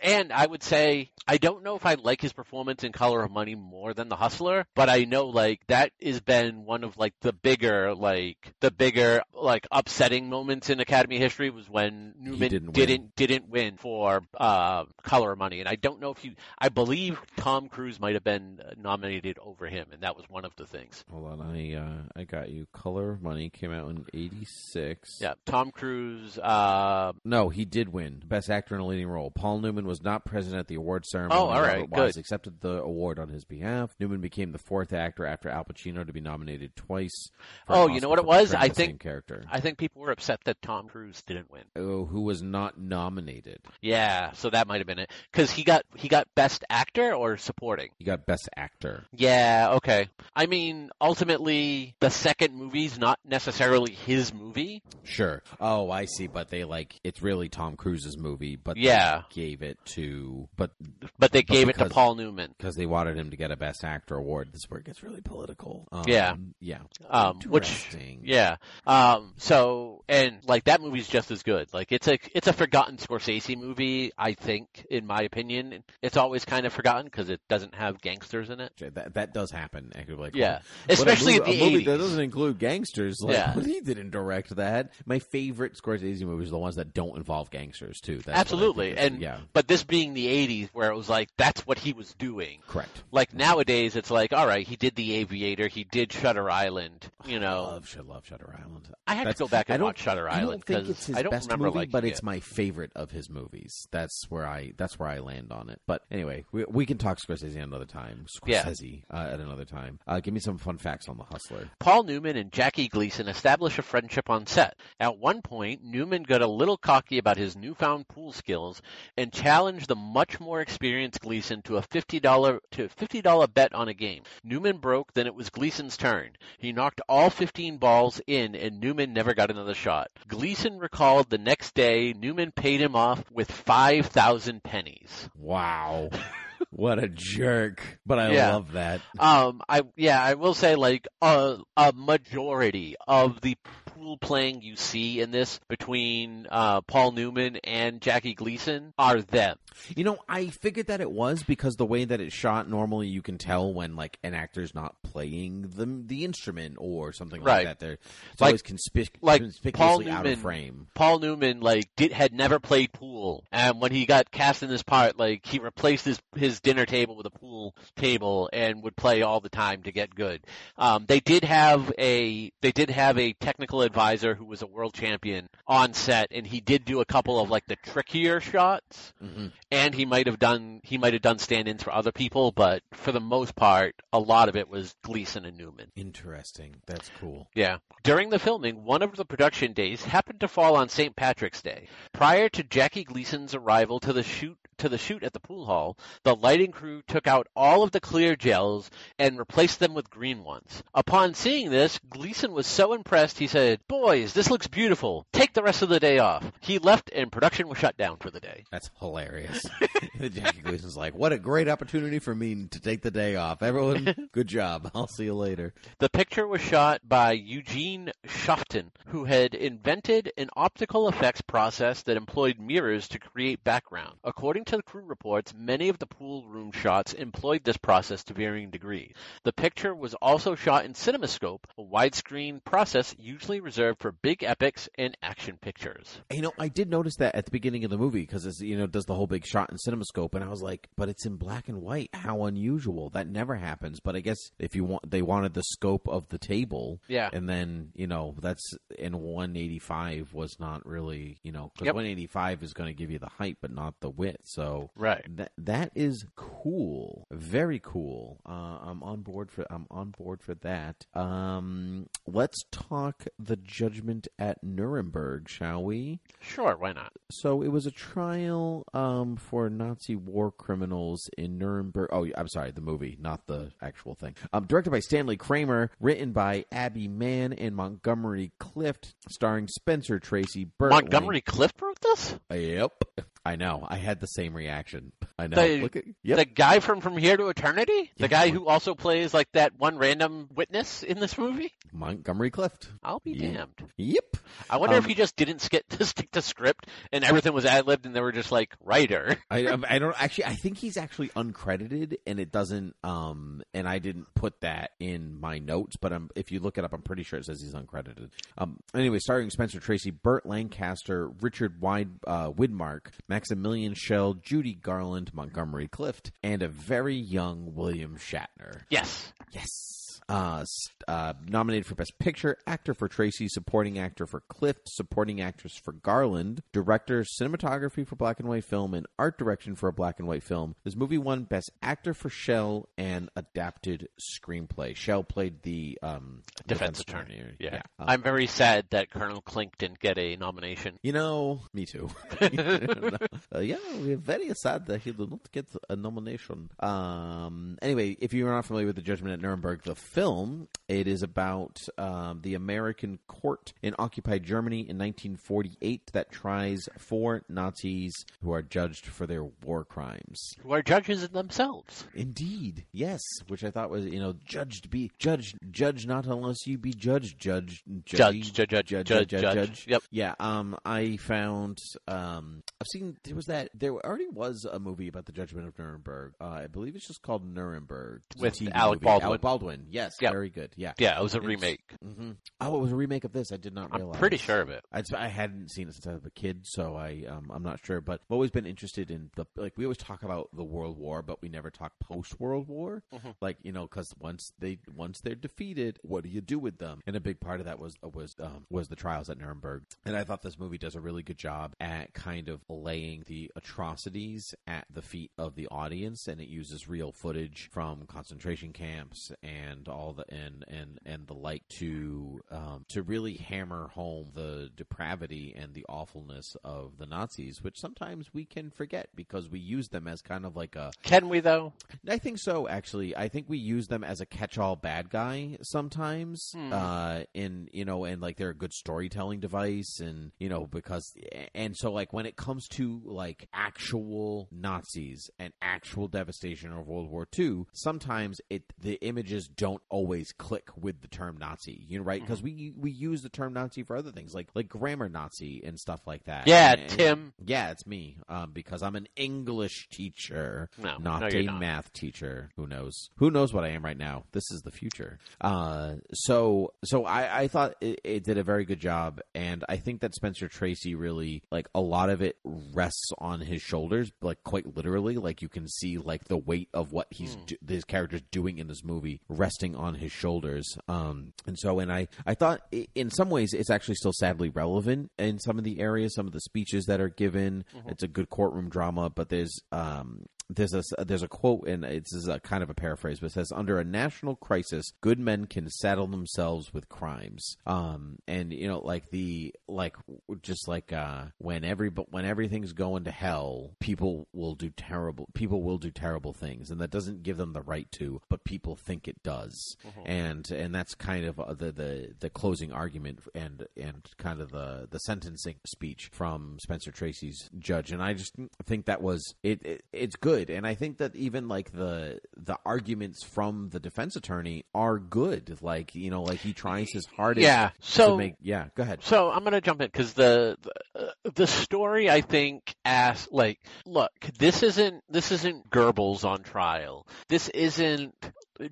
and I would say I don't know if I like his performance in Color of Money more than The Hustler but I know like that has been one of like the bigger like the bigger like upsetting moments in Academy history was when Newman didn't didn't win. didn't win for uh, Color of Money, and I don't know if you. I believe Tom Cruise might have been nominated over him, and that was one of the things. Hold on, I uh, I got you. Color of Money came out in '86. Yeah, Tom Cruise. Uh, No, he did win Best Actor in a Leading Role. Paul Newman was not present at the award ceremony. Oh, all right, Robert Wise good. accepted the award on his behalf. Newman became the fourth actor after Al Pacino to be nominated twice. Oh, you know what it was? I think- character. I think people were upset that Tom Cruise didn't win. Oh, who was not nominated? Yeah, so that might have been it because he got he got Best Actor or Supporting. He got Best Actor. Yeah, okay. I mean, ultimately, the second movie's not necessarily his movie. Sure. Oh, I see. But they like it's really Tom Cruise's movie, but they Yeah. gave it to but But they gave it to Paul Newman. because they wanted him to get a Best Actor award. This is where it gets really political. Um, Yeah. yeah. Um, which Yeah. Um, so and like that movie's just as good. Like it's a it's a forgotten Scorsese movie. I think, in my opinion, it's always kind of forgotten because it doesn't have gangsters in it. Okay, That that does happen. Like Yeah, especially movie, in the a movie that doesn't include gangsters. Like, Yeah. (laughs) he didn't direct that. My favorite Scorsese movies are the ones that don't involve gangsters too. That's Absolutely, is- and yeah, but this being the '80s, where it was like that's what he was doing. correct. Like nowadays, it's like, all right, he did The Aviator, he did Shutter Island. You (sighs) know, love, love Shutter Island. I had to go back I and don't- watch Shutter I Island don't because it's his I don't remember movie, liking but. It's my favorite of his movies. That's where I that's where I land on it. But anyway, we, we can talk Scorsese another time. Yeah. Scorsese uh, at another time. Uh, give me some fun facts on the Hustler. Paul Newman and Jackie Gleason establish a friendship on set. At one point, Newman got a little cocky about his newfound pool skills and challenged the much more experienced Gleason to a $50 to $50 bet on a game. Newman broke, then it was Gleason's turn. He knocked all 15 balls in and Newman never got another shot. Gleason recalled the next day Newman paid him off with 5,000 pennies. Wow. (laughs) what a jerk. But I Yeah. love that. Um, I yeah, I will say like a a majority of the pool playing you see in this between uh, Paul Newman and Jackie Gleason are them. You know, I figured that it was because the way that it's shot, normally you can tell when like an actor's not playing the the instrument or something Right. like that. They're it's Like- always conspic- like conspicuously Paul out of Newman- frame. Paul Newman like did had never played pool, and when he got cast in this part, like he replaced his his his dinner table with a pool table and would play all the time to get good. Um, they did have a they did have a technical advisor who was a world champion on set, and he did do a couple of like the trickier shots, Mhm. and he might have done he might have done stand-ins for other people, but for the most part, a lot of it was Gleason and Newman. Interesting. That's cool. Yeah. During the filming, one of the production days happened to fall on St. Patrick's Day. Prior to Jackie Gleason's arrival to the shoot to the shoot at the pool hall, the lighting crew took out all of the clear gels and replaced them with green ones. Upon seeing this, Gleason was so impressed he said, "Boys, this looks beautiful. Take the rest of the day off." He left and production was shut down for the day. That's hilarious. (laughs) Jackie Gleason's like, what a great opportunity for me to take the day off. Everyone, (laughs) good job. I'll see you later. The picture was shot by Eugene Shuftan, who had invented an optical effects process that employed mirrors to create background. According to the crew reports, many of the pool room shots employed this process to varying degrees. The picture was also shot in CinemaScope, a widescreen process usually reserved for big epics and action pictures. You know, I did notice that at the beginning of the movie because it's you know does the whole big shot in CinemaScope, and I was like, but it's in black and white. How unusual! That never happens. But I guess if you want, they wanted the scope of the table, Yeah. and then you know that's in 185 was not really you know because Yep. 185 is going to give you the height but not the width. So So right. that that is cool, very cool. Uh, I'm on board for I'm on board for that. Um, let's talk the judgment at Nuremberg, shall we? Sure, why not? So it was a trial um, for Nazi war criminals in Nuremberg. Oh, I'm sorry, the movie, not the actual thing. Um, directed by Stanley Kramer, written by Abby Mann and Montgomery Clift, starring Spencer Tracy, Burt Montgomery Clift wrote this? Yep, I know. I had the same reaction. I know. The- at yep. The guy from From Here to Eternity? The Yeah. guy who also plays like that one random witness in this movie? Montgomery Clift. I'll be Yeah. damned. Yep. I wonder if Um, he just didn't skip (laughs) to stick to script and everything was ad libbed and they were just like writer. (laughs) I, I don't actually. I think he's actually uncredited, and it doesn't. Um, and I didn't put that in my notes, but um, if you look it up, I'm pretty sure it says he's uncredited. Um, anyway, starring Spencer Tracy, Burt Lancaster, Richard Wide, uh, Widmark, Maximilian Schell, Judy Garland, Montgomery Clift, and a very young William Shatner. Yes. Yes. Uh, uh, nominated for Best Picture, actor for Tracy, supporting actor for Clift, supporting actress for Garland, director, cinematography for black and white film, and art direction for a black and white film. This movie won Best Actor for Schell and adapted screenplay. Schell played the um, Defense attorney. Yeah. Uh, I'm very sad that Colonel Klink didn't get a nomination. you know, me too. (laughs) (laughs) uh, yeah, we're very sad that he did not get a nomination. Um, anyway, if you're not familiar with the Judgment at Nuremberg, the film, it is about um, the American court in occupied Germany in 1948 that tries four Nazis who are judged for their war crimes. Who are judges themselves. Indeed, yes, which I thought was you know judged be judge judge not unless you be judged judge Judge, judge, judge, judge judge, judge. Yep. yeah, um, I found um, I've seen there was that there already was a movie about the Judgment of Nuremberg. Uh, I believe it's just called Nuremberg It's With Alec movie. Baldwin. Alec Baldwin, yes, Yep. very good. Yeah, Yeah, it was a remake. hmm Oh, it was a remake of this. I did not realize. I'm pretty sure of it. I'd, I hadn't seen it since I was a kid, so I um, I'm not sure. But I've always been interested in the like we always talk about the World War, but we never talk post World War. Mhm. Like you know, because once they once they're defeated, what do you do with them? And a big part of that was was um, was the trials at Nuremberg. And I thought this movie does a really good job at kind of laying the atrocities at the feet of the audience, and it uses real footage from concentration camps and all the and and and the like to um, to really hammer home the depravity and the awfulness of the Nazis, which sometimes we can forget because we use them as kind of like a Can we though? I think so. Actually, I think we use them as a catch-all bad guy sometimes. Hmm. Uh, in you know, and like they're a good storytelling device, and you know because and so like when it comes to like actual Nazis and actual devastation of World War II, sometimes it the images don't always click with the term Nazi, you know, right? Because we we use the term Nazi for other things like like grammar Nazi and stuff like that. Yeah, And- Tim. Yeah, it's me um, because I'm an English teacher, No, not no, a not. math teacher. Who knows? Who knows what I am right now? This is the future. Uh, so so I, I thought it, it did a very good job, and I think that Spencer Tracy really like a lot of it rests on his shoulders, like quite literally. Like you can see like the weight of what he's Hmm. do, his character's doing in this movie resting on his shoulders. Um, and so and I I thought in some ways it's actually still sadly relevant in some of the areas, some of the speeches that are given. Mm-hmm. It's a good courtroom drama, but there's um there's a there's a quote and it's is a kind of a paraphrase, but it says under a national crisis, good men can saddle themselves with crimes. Um, and you know, like the like just like uh when every but when everything's going to hell, people will do terrible people will do terrible things, and that doesn't give them the right to, but people think it does, and and that's kind of uh, the the the closing argument and and kind of the the sentencing speech from Spencer Tracy's judge, and I just think that was it, it it's good, and I think that even like the the arguments from the defense attorney are good, like you know, like he tries his hardest, Yeah. So to make yeah, go ahead, So I'm gonna jump in because the the, uh, the story I think asks like, look, this isn't this isn't Goebbels on trial. This isn't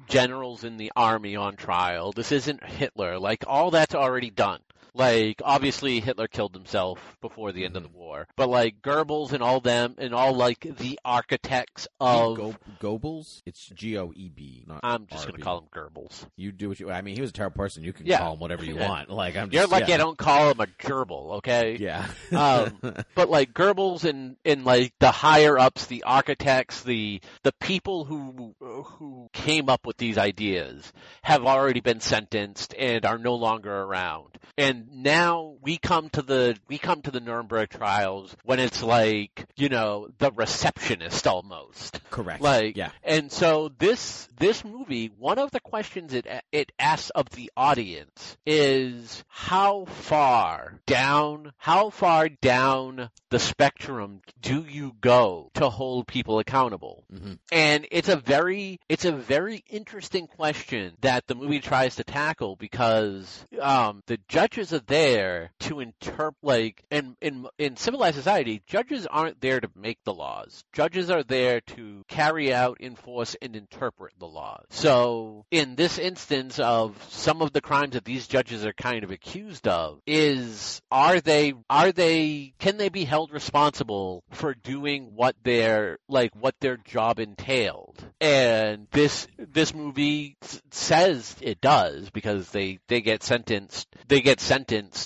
generals in the army on trial. This isn't Hitler. Like all that's already done. Like obviously Hitler killed himself before the end of the war, but like Goebbels and all them and all like the architects of. Go- Goebbels, it's G O E B, not I'm just gonna call him Goebbels. You do what you. I mean, he was a terrible person. You can Yeah. call him whatever you (laughs) Yeah. want. Like I'm. Just, You're lucky yeah. I don't call him a gerbil, okay? Yeah. Um, but like Goebbels and and like the higher ups, the architects, the the people who who came up with these ideas have already been sentenced and are no longer around. And now we come to the we come to the Nuremberg trials when it's like you know the receptionist almost. Correct. Like, yeah. and so this this movie, one of the questions it it asks of the audience is how far down, how far down the spectrum do you go to hold people accountable? hmm And it's a very it's a very interesting question that the movie tries to tackle because um, the judges are there to interpret like in in in civilized society, judges aren't there to make the laws. Judges are there to carry out, enforce, and interpret the laws. So in this instance of some of the crimes that these judges are kind of accused of is are they are they can they be held responsible for doing what their like what their job entailed and this this movie says it does because they they get sentenced they get sentenced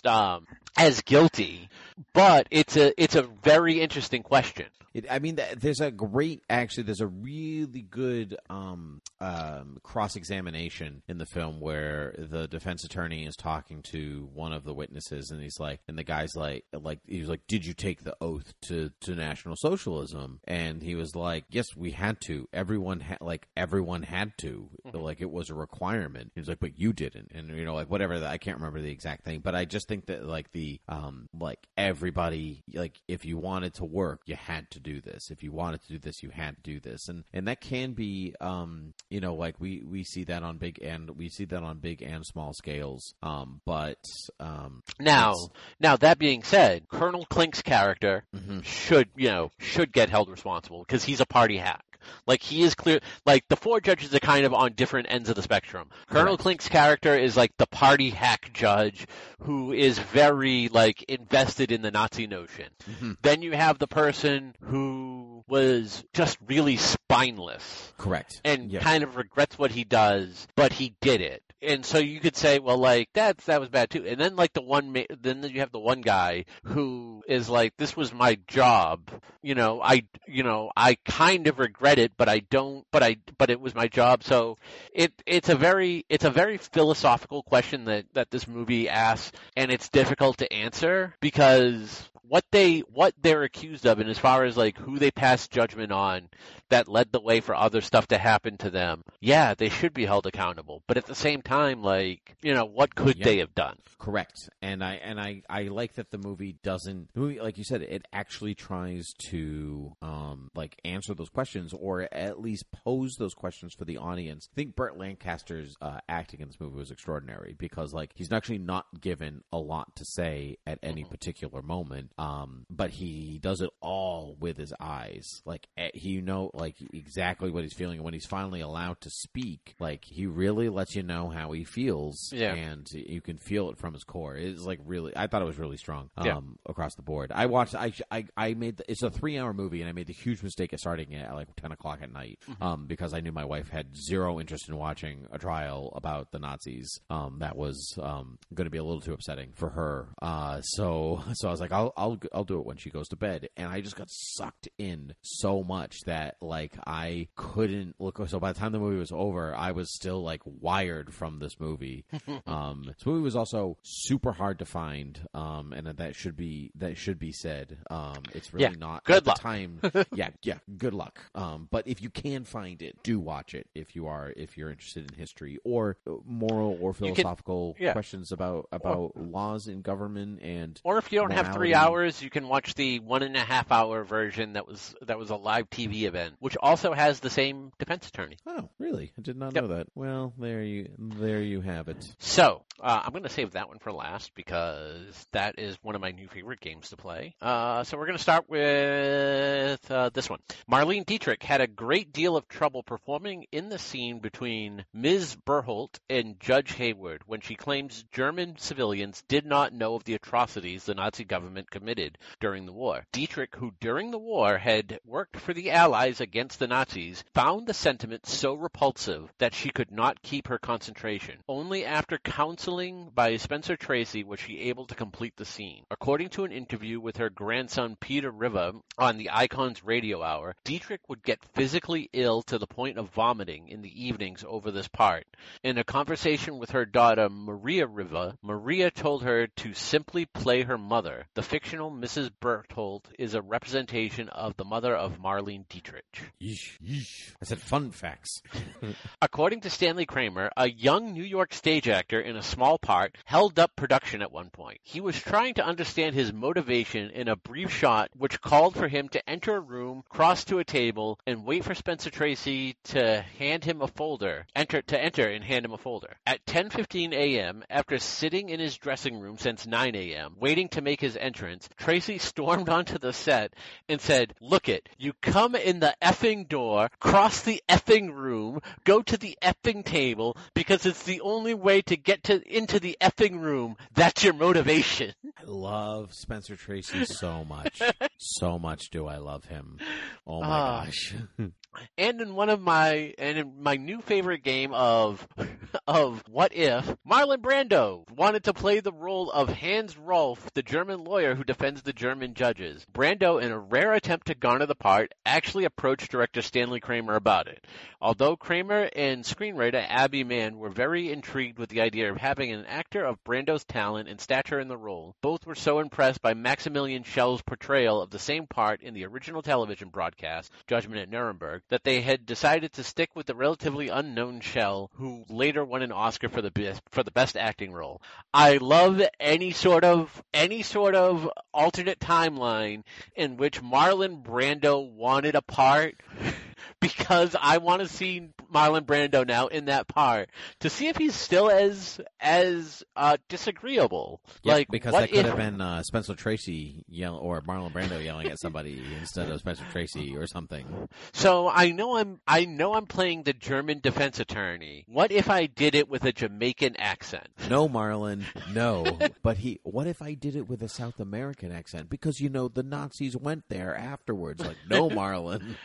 um as guilty but it's a it's a very interesting question. It, I mean, there's a great, actually, there's a really good um, um, cross examination in the film where the defense attorney is talking to one of the witnesses, and he's like, and the guy's like, like he was like, "Did you take the oath to to National Socialism?" And he was like, "Yes, we had to. Everyone had, like, everyone had to. Like, it was a requirement." He was like, "But you didn't," and you know, like, whatever. the- I can't remember the exact thing, but I just think that like the um, like everybody, like, if you wanted to work, you had to do this. If you wanted to do this, you had to do this, and and that can be, um, you know, like we we see that on big and we see that on big and small scales. Um, but um, now now that being said colonel klink's character Mhm. should you know should get held responsible because he's a party hack like he is clear like the four judges are kind of on different ends of the spectrum colonel Correct. klink's character is like the party hack judge who is very like invested in the nazi notion Mhm. then you have the person who was just really spineless correct and yeah. kind of regrets what he does, but he did it. And so you could say, well, like that's that was bad too. And then like the one, then you have the one guy who is like, this was my job. You know, I, you know, I kind of regret it, but I don't. But I, but it was my job. So it, it's a very, it's a very philosophical question that that this movie asks, and it's difficult to answer because what they what they're accused of, and as far as like who they passed judgment on that led the way for other stuff to happen to them, yeah, they should be held accountable. But at the same like you know, what could Yeah. they have done? Correct, and I and I I like that the movie doesn't. The movie, like you said, it actually tries to um like answer those questions or at least pose those questions for the audience. I think Burt Lancaster's uh, acting in this movie was extraordinary because like he's actually not given a lot to say at any particular moment, um, but he does it all with his eyes. Like eh, he you know like exactly what he's feeling, and when he's finally allowed to speak, like he really lets you know how he feels, Yeah. and you can feel it from his core. It's like really, I thought it was really strong um, Yeah. across the board. I watched, I, I, I made, the, it's a three hour movie, and I made the huge mistake of starting it at like 10 o'clock at night Mm-hmm. um, because I knew my wife had zero interest in watching a trial about the Nazis. Um, that was um, going to be a little too upsetting for her. Uh, so, (laughs) so I was like, I'll, I'll, I'll do it when she goes to bed. And I just got sucked in so much that like I couldn't look. So by the time the movie was over, I was still like wired from this movie. (laughs) um, this movie was also super hard to find, um, and that, should be that should be said. Um, it's really Yeah, not good luck. time. (laughs) yeah, yeah, good luck. Um, but if you can find it, do watch it if you are if you're interested in history or moral or can- philosophical yeah. questions about about laws in government and Or if you don't have three hours, you can watch the one and a half hour version that was that was a live TV event, which also has the same defense attorney. Oh, really? I did not Yep. know that. Well, there you there you have it. So uh, I'm going to save that one for last because that is one of my new favorite games to play. Uh, so we're going to start with uh, this one. Marlene Dietrich had a great deal of trouble performing in the scene between Ms. Bertholt and Judge Hayward when she claims German civilians did not know of the atrocities the Nazi government committed during the war. Dietrich, who during the war had worked for the Allies against the Nazis, found the sentiment so repulsive that she could not keep her concentration. Only after counseling by Spencer Tracy was she able to complete the scene. According to an interview with her grandson Peter Riva on the Icons Radio Hour, Dietrich would get physically ill to the point of vomiting in the evenings over this part. In a conversation with her daughter Maria Riva, Maria told her to simply play her mother. The fictional Mrs. Bertholt is a representation of the mother of Marlene Dietrich. Yeesh, yeesh. I said fun facts. (laughs) According to Stanley Kramer, a young New York stage actor in a small part held up production at one point. He was trying to understand his motivation in a brief shot which called for him to enter a room, cross to a table, and wait for Spencer Tracy to hand him a folder. Enter to enter and hand him a folder. At 10:15 a.m., after sitting in his dressing room since 9 a.m., waiting to make his entrance, Tracy stormed (laughs) onto the set and said, "Look it, you come in the effing door, cross the effing room, go to the effing table because it's the only way to get to into the effing room. That's your motivation." I love Spencer Tracy so much. (laughs) so much do I love him. Oh my Ah. gosh. (laughs) And in one of my and in my new favorite game of (laughs) of What If, Marlon Brando wanted to play the role of Hans Rolfe, the German lawyer who defends the German judges. Brando, in a rare attempt to garner the part, actually approached director Stanley Kramer about it. Although Kramer and screenwriter Abby Mann were very intrigued with the idea of having an actor of Brando's talent and stature in the role, both were so impressed by Maximilian Schell's portrayal of the same part in the original television broadcast, Judgment at Nuremberg, that they had decided to stick with the relatively unknown Schell, who later won an Oscar for the best, for the best acting role. I love any sort of any sort of alternate timeline in which Marlon Brando wanted a part (laughs) because I want to see Marlon Brando now in that part to see if he's still as as uh, disagreeable. Like because that could if, have been uh, Spencer Tracy yell or Marlon Brando yelling at somebody (laughs) instead of Spencer Tracy or something. So I know I'm I know I'm playing the German defense attorney. What if I did it with a Jamaican accent? No, Marlon, no. (laughs) but he. What if I did it with a South American accent? Because you know the Nazis went there afterwards. Like, no, Marlon.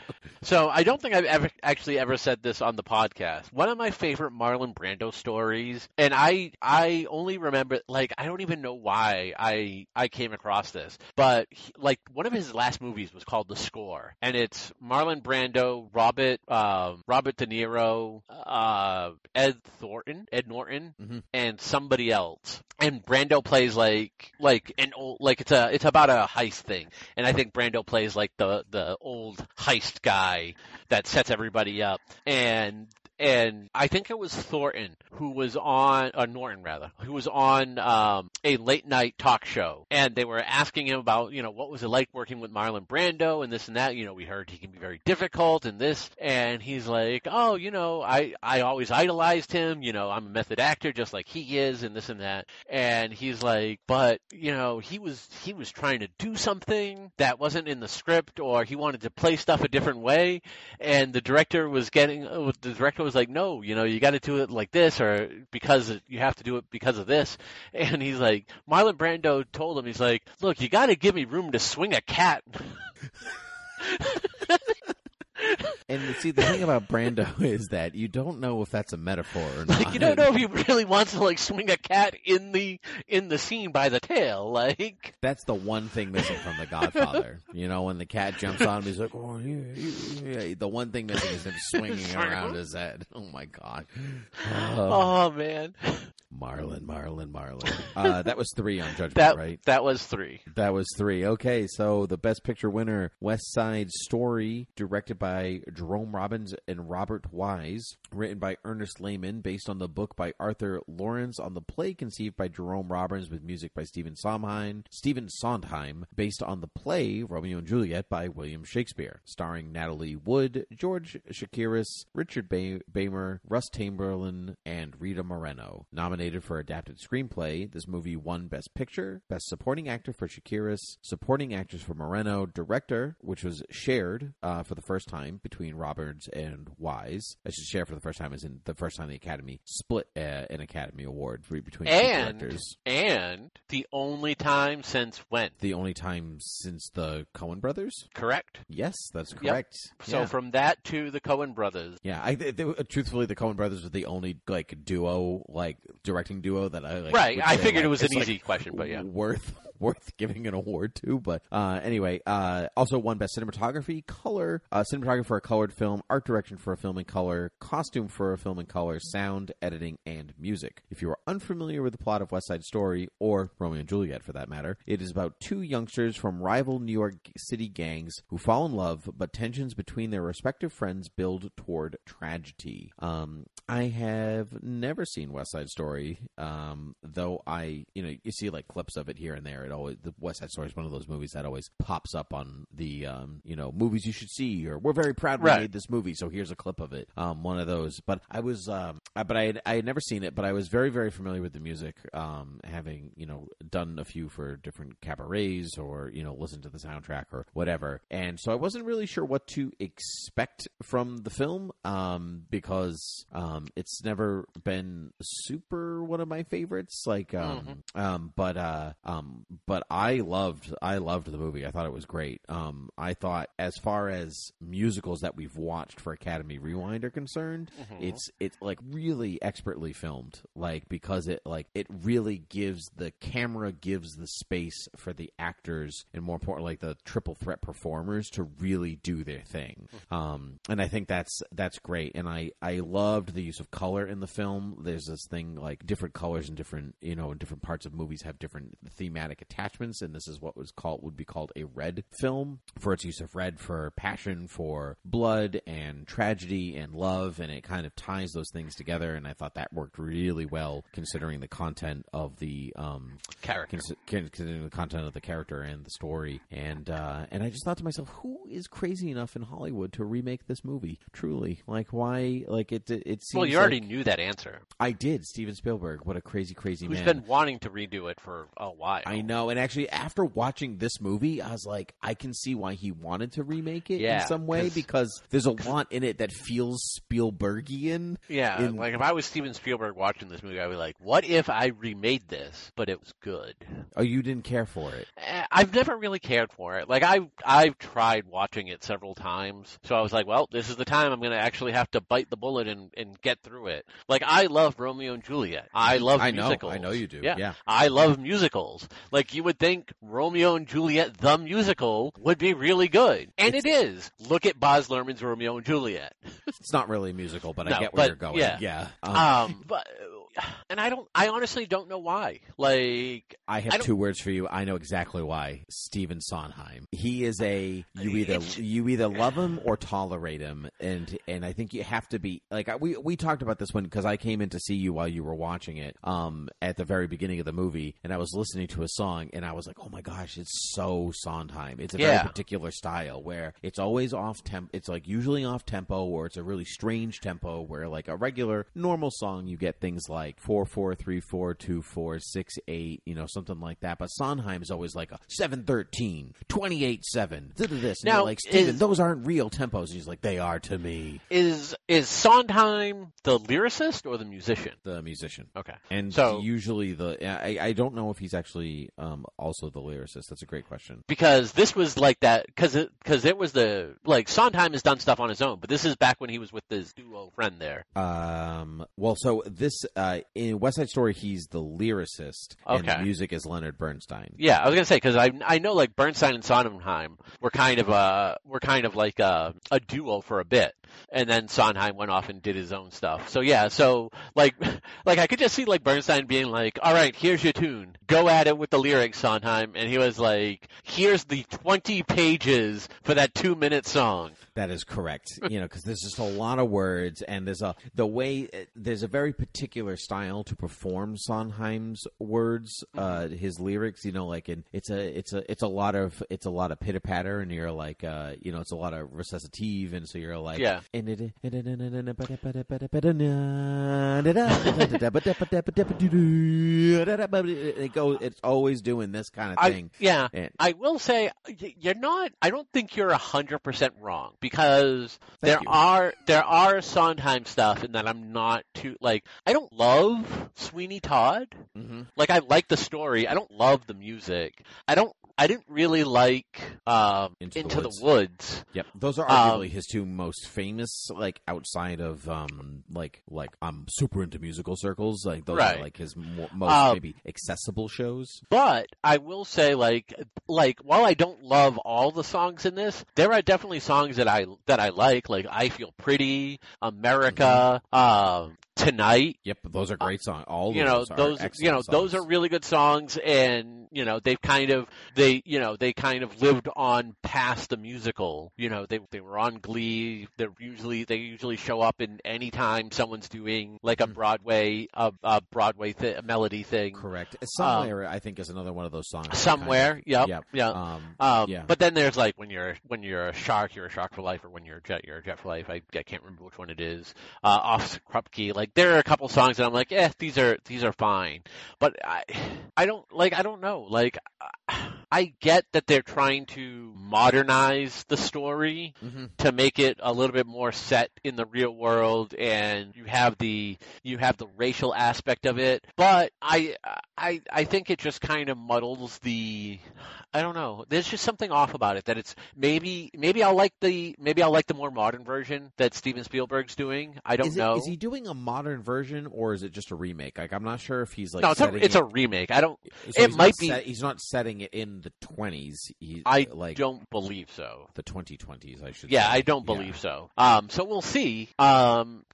So I don't think I've ever actually ever said this on the podcast. One of my favorite Marlon Brando stories, and I I only remember like I don't even know why I I came across this, but he, like one of his last movies was called The Score, and it's Marlon Brando, Robert um, Robert De Niro, uh, Ed Thornton, Ed Norton, Mhm. and somebody else. And Brando plays like like an old like it's a it's about a heist thing, and I think Brando plays like the the old heist guy that sets everybody up, and and I think it was Thornton who was on, uh, Norton rather, who was on um, a late night talk show, and they were asking him about, you know, what was it like working with Marlon Brando and this and that. You know, we heard he can be very difficult and this, and he's like, oh, you know, I I always idolized him. You know, I'm a method actor just like he is, and this and that. And he's like, but you know, he was he was trying to do something that wasn't in the script, or he wanted to play stuff a different way, and the director was getting uh, the director was like no you know you got to do it like this or because you have to do it because of this. (laughs) And he's like marlon brando told him he's like look you got to give me room to swing a cat (laughs) (laughs) (laughs) And see, the thing about Brando (laughs) is that you don't know if that's a metaphor or not. like you don't know if he really wants to like swing a cat in the in the scene by the tail (laughs) like That's the one thing missing from The Godfather. you know, when the cat jumps on him, he's like, "Oh, yeah, yeah, yeah." The one thing missing is him swinging around his head. Oh my god. Uh, (sighs) oh man (sighs) Marlon, Marlon, Marlon. Uh, that was three on Judgment, that right? that was three That was three. Okay, so the Best Picture winner, West Side Story, directed by Jerome Robbins and Robert Wise, written by Ernest Lehman, based on the book by Arthur Laurents, on the play conceived by Jerome Robbins with music by Stephen Sondheim, Stephen Sondheim, based on the play Romeo and Juliet by William Shakespeare, starring Natalie Wood, George Chakiris, Richard ba- Beymer, Russ Chamberlain, and Rita Moreno. Nominated for adapted screenplay, this movie won Best Picture, Best Supporting Actor for Chakiris, Supporting Actress for Moreno, Director, which was shared uh, for the first time between Roberts and Wise. I should share for the first time is in the first time the Academy split uh, an Academy Award between two and directors. and the only time since when The only time since the Coen Brothers. correct Yes, that's correct. so yeah. from that to the coen brothers Yeah, I th- they, truthfully, the Coen Brothers were the only like duo, like directing duo that I like. right i figured like, it was an like, easy question but yeah worth (laughs) worth giving an award to. But uh, anyway, uh, also won best cinematography, color, uh, cinematography for a colored film, art direction for a film in color, costume for a film in color, sound editing, and music. If you are unfamiliar with the plot of West Side Story or Romeo and Juliet, for that matter, it is about two youngsters from rival New York City gangs who fall in love, but tensions between their respective friends build toward tragedy. Um, I have never seen West Side Story, um, though I, you know, you see like clips of it here and there. It always the West Side Story is one of those movies that always pops up on the, um, you know, movies you should see, or we're very proud we Right. made this movie, so here's a clip of it. Um, one of those. But I was, um, but I had, I had never seen it, but I was very very familiar with the music, um, having you know done a few for different cabarets or you know listened to the soundtrack or whatever, and so I wasn't really sure what to expect from the film, um, because um, it's never been super one of my favorites. Like, um, um, but uh, um, but I loved I loved the movie. I thought it was great. Um, I thought as far as musicals that we've watched for Academy Rewind are concerned, it's it's like really expertly filmed. Like because it like it really gives the camera gives the space for the actors and more important like the triple threat performers to really do their thing. Um, and I think that's that's great. And I I loved the use of color in the film. There's this thing like different colors and different you know in different parts of movies have different thematic attachments, and this is what was called would be called a red film for its use of red for passion, for blood and tragedy and love, and it kind of ties those things together. And I thought that worked really well considering the content of the um, character cons- considering the content of the character and the story. And uh, and I just thought to myself, who is crazy enough in Hollywood to remake this movie? Truly, like why? Like it it seems. well you already like- knew that answer I did. Steven Spielberg. What a crazy, crazy who's man. been wanting to redo it for a while I know, and actually, after watching this movie, I was like, I can see why he wanted to remake it Yeah, in some way because there's a lot in it that feels Spielbergian. Yeah, in- like if I was Steven Spielberg watching this movie, I'd be like, "What if I remade this, but it was good?" Oh, you didn't care for it. Eh, I've never really cared for it. Like I've I've tried watching it several times, so I was like, well, this is the time I'm going to actually have to bite the bullet and and get through it. Like I love Romeo and Juliet. I love I know, musicals. I know you do. Yeah. Yeah. I love musicals. Like you would think Romeo and Juliet the musical would be really good. And it is. Look at Baz Luhrmann's Romeo and Juliet. It's not really a musical, but No, I get where but, you're going. yeah. Yeah. Um, Um but (sighs) and I don't I honestly don't know why. Like I I have don't- two words for you. I know exactly why. Stephen Sondheim. He is a you either you either love him or tolerate him, and and I think you have to be like we we talked about this one because I came in to see you while you were watching it. Um, at the very beginning of the movie, and I was listening to a song, and I was like, oh my gosh, it's so Sondheim. It's a Yeah. very particular style where it's always off temp. It's like usually off tempo, or it's a really strange tempo where like a regular normal song you get things like four four three four two four six eight, you know, something like that. But Sondheim is always like a 713, 28 7, this. Now, like, Stephen, is- those aren't real tempos. He's like, they are to me, is is Sondheim the lyricist or the musician? the musician. Okay. And So- usually the I, I don't know if he's actually um, also the lyricist. That's a great question. because this was like that because it because it was the like Sondheim has done stuff on his own, but this is back when he was with his duo friend there. Um. Well, so this uh, in West Side Story, he's the lyricist, and the music is Leonard Bernstein. Yeah, I was gonna say because I I know like Bernstein and Sondheim were kind of uh were kind of like a a duo for a bit, and then Sondheim went off and did his own stuff. So yeah, so like (laughs) like I could just see like Bernstein being like, "All right, here's your tune, go at it with the lyrics, Sondheim," and he was like, "Here's the twenty pages for that two minute song." That is correct. You know, because there's just a lot of words, and there's a the way there's a very particular style to perform Sondheim's words, uh, his lyrics. You know, like in it's a it's a it's a lot of it's a lot of pitter patter, and you're like, uh, you know, it's a lot of recitative, and so you're like, Yeah. and it it goes. It's always doing this kind of I, thing. yeah, And- I will say you're not. I don't think you're hundred percent wrong because there you. are there are Sondheim stuff, and that I'm not too like. I don't love Sweeney Todd. hmm Like I like the story. I don't love the music. I don't. I didn't really like um, Into Into, the the, Woods. Woods. Yep, those are Um, arguably his two most famous, like outside of um, like like I'm super into musical circles. Like those Right. are like his mo- most Um, maybe accessible shows. But I will say, like, like while I don't love all the songs in this, there are definitely songs that I that I like. Like I feel pretty, America, um, tonight. Yep, those are great songs. All you know those, are you know excellent those are really good songs and you know they've kind of they you know they kind of lived on past the musical you know they they were on glee they're usually they usually show up in any time someone's doing like a Mhm. broadway a, a broadway th- a melody thing correct. Somewhere, I think, is another one of those songs. that kind of- somewhere yep Yep. yeah Um, um, yeah. But then there's like when you're when you're a shark, you're a shark for life, or when you're a jet, you're a jet for life. I, I can't remember which one it is. Uh, Officer Krupke. Like there are a couple songs that I'm like, eh, these are these are fine. But I I don't like I don't know. Like I get that they're trying to modernize the story mhm. to make it a little bit more set in the real world and you have the you have the racial aspect of it but i i i think it just kind of muddles the i don't know there's just something off about it that it's maybe maybe i'll like the maybe i'll like the more modern version that steven spielberg's doing i don't Is, it, know is he doing a modern version or is it just a remake? Like I'm not sure if he's like. no it's a it's it, a remake i don't so it might be- set- he's not setting it in the 20s. He, i like don't believe so the 2020s. I should. Yeah, say. I don't Yeah. believe so. Um, so we'll see. Um,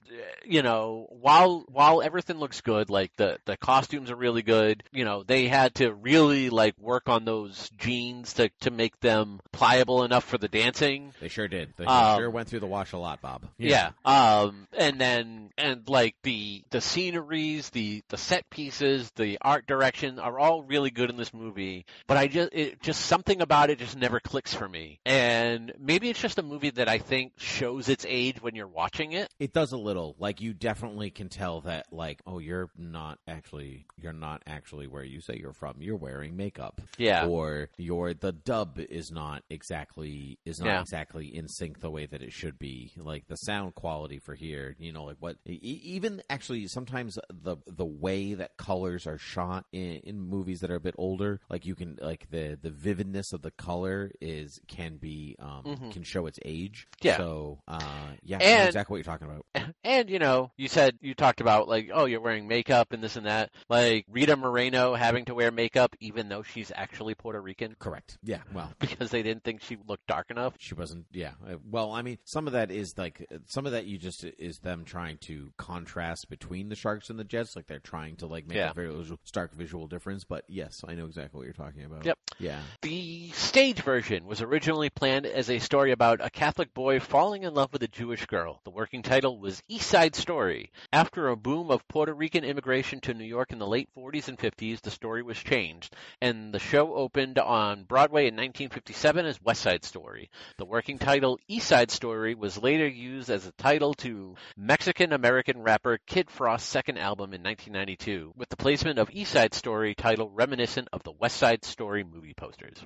you know, while while everything looks good, like the the costumes are really good. You know, they had to really like work on those jeans to to make them pliable enough for the dancing. They sure did. They Um, sure went through the wash a lot, Bob. Yeah. Um, and then and like the the sceneries, the the set pieces, the art direction are all really good in this movie. But I just it just something about it just never clicks for me. And maybe it's just a movie that I think shows its age when you're watching it. It does a little. Like you definitely can tell that like, oh, you're not actually you're not actually where you say you're from. You're wearing makeup. Yeah. Or your the dub is not exactly is not Yeah. exactly in sync the way that it should be. Like the sound quality for here, you know, like what even actually sometimes the the way that colors are shot in, in movies that are a bit older, like you can like the the the vividness of the color is can be um, Mhm. can show its age. Yeah. So uh, yeah, I know And- exactly what you're talking about. (laughs) And you know, you said you talked about like, oh, you're wearing makeup and this and that. Like Rita Moreno having to wear makeup even though she's actually Puerto Rican Correct. Yeah. Well, (laughs) because they didn't think she looked dark enough. she wasn't. Yeah. Uh, Well, I mean, some of that is like uh, some of that you just is them trying to contrast between the sharks and the jets. Like they're trying to like make Yeah. a very stark visual difference. But yes, I know exactly what you're talking about. Yep. Yeah. The stage version was originally planned as a story about a Catholic boy falling in love with a Jewish girl. The working title was East Side Story. After a boom of Puerto Rican immigration to New York in the late 40s and 50s, the story was changed, and the show opened on Broadway in 1957 as West Side Story. The working title East Side Story was later used as a title to Mexican American rapper Kid Frost's second album in 1992, with the placement of East Side Story title reminiscent of the West Side Story movie posters.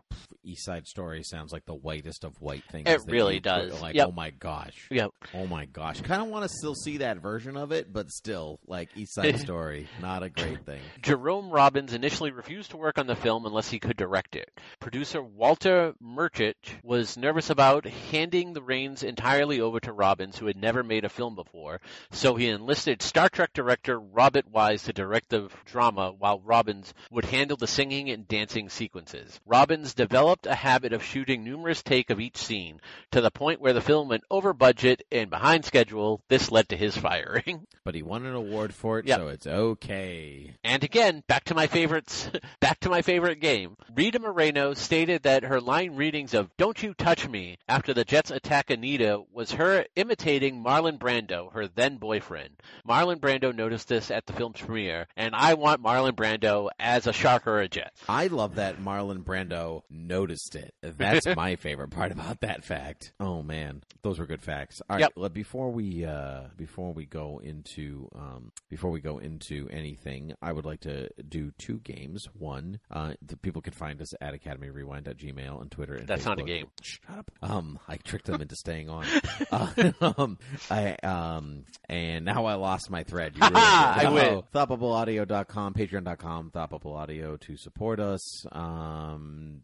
East Side Story sounds like the whitest of white things. It really does. put- Like, Yep. oh my gosh. Yep. Oh my gosh. Kind of want to still see that version of it, but still, like East Side (laughs) Story, not a great thing. Jerome Robbins initially refused to work on the film unless he could direct it. Producer Walter Mirisch was nervous about handing the reins entirely over to Robbins, who had never made a film before, so he enlisted Star Trek director Robert Wise to direct the drama while Robbins would handle the singing and dancing sequences. Robbins developed a habit of shooting numerous take of each scene, to the point where the film went over budget and behind schedule. This led to his firing. (laughs) But he won an award for it, Yep. so it's okay. And again, back to my favorites, (laughs) back to my favorite game. Rita Moreno stated that her line readings of Don't You Touch Me after the Jets attack Anita was her imitating Marlon Brando, her then boyfriend. Marlon Brando noticed this at the film's premiere, and I want Marlon Brando as a shark or a jet. I love that Marlon Brando noticed it. That's (laughs) my favorite part about that fact. Oh man, those were good facts. All right, Yep. before we uh, before we go into um, before we go into anything, I would like to do two games. One, uh, the people can find us at Academy Rewind at Gmail and Twitter. And That's not a game. Shut up. Um, I tricked them into staying on. (laughs) Uh, um, I um, and now I lost my thread. You (laughs) it. I win. Thoughtbubbleaudio.com, patreon.com, thoughtbubbleaudio to support us. Um,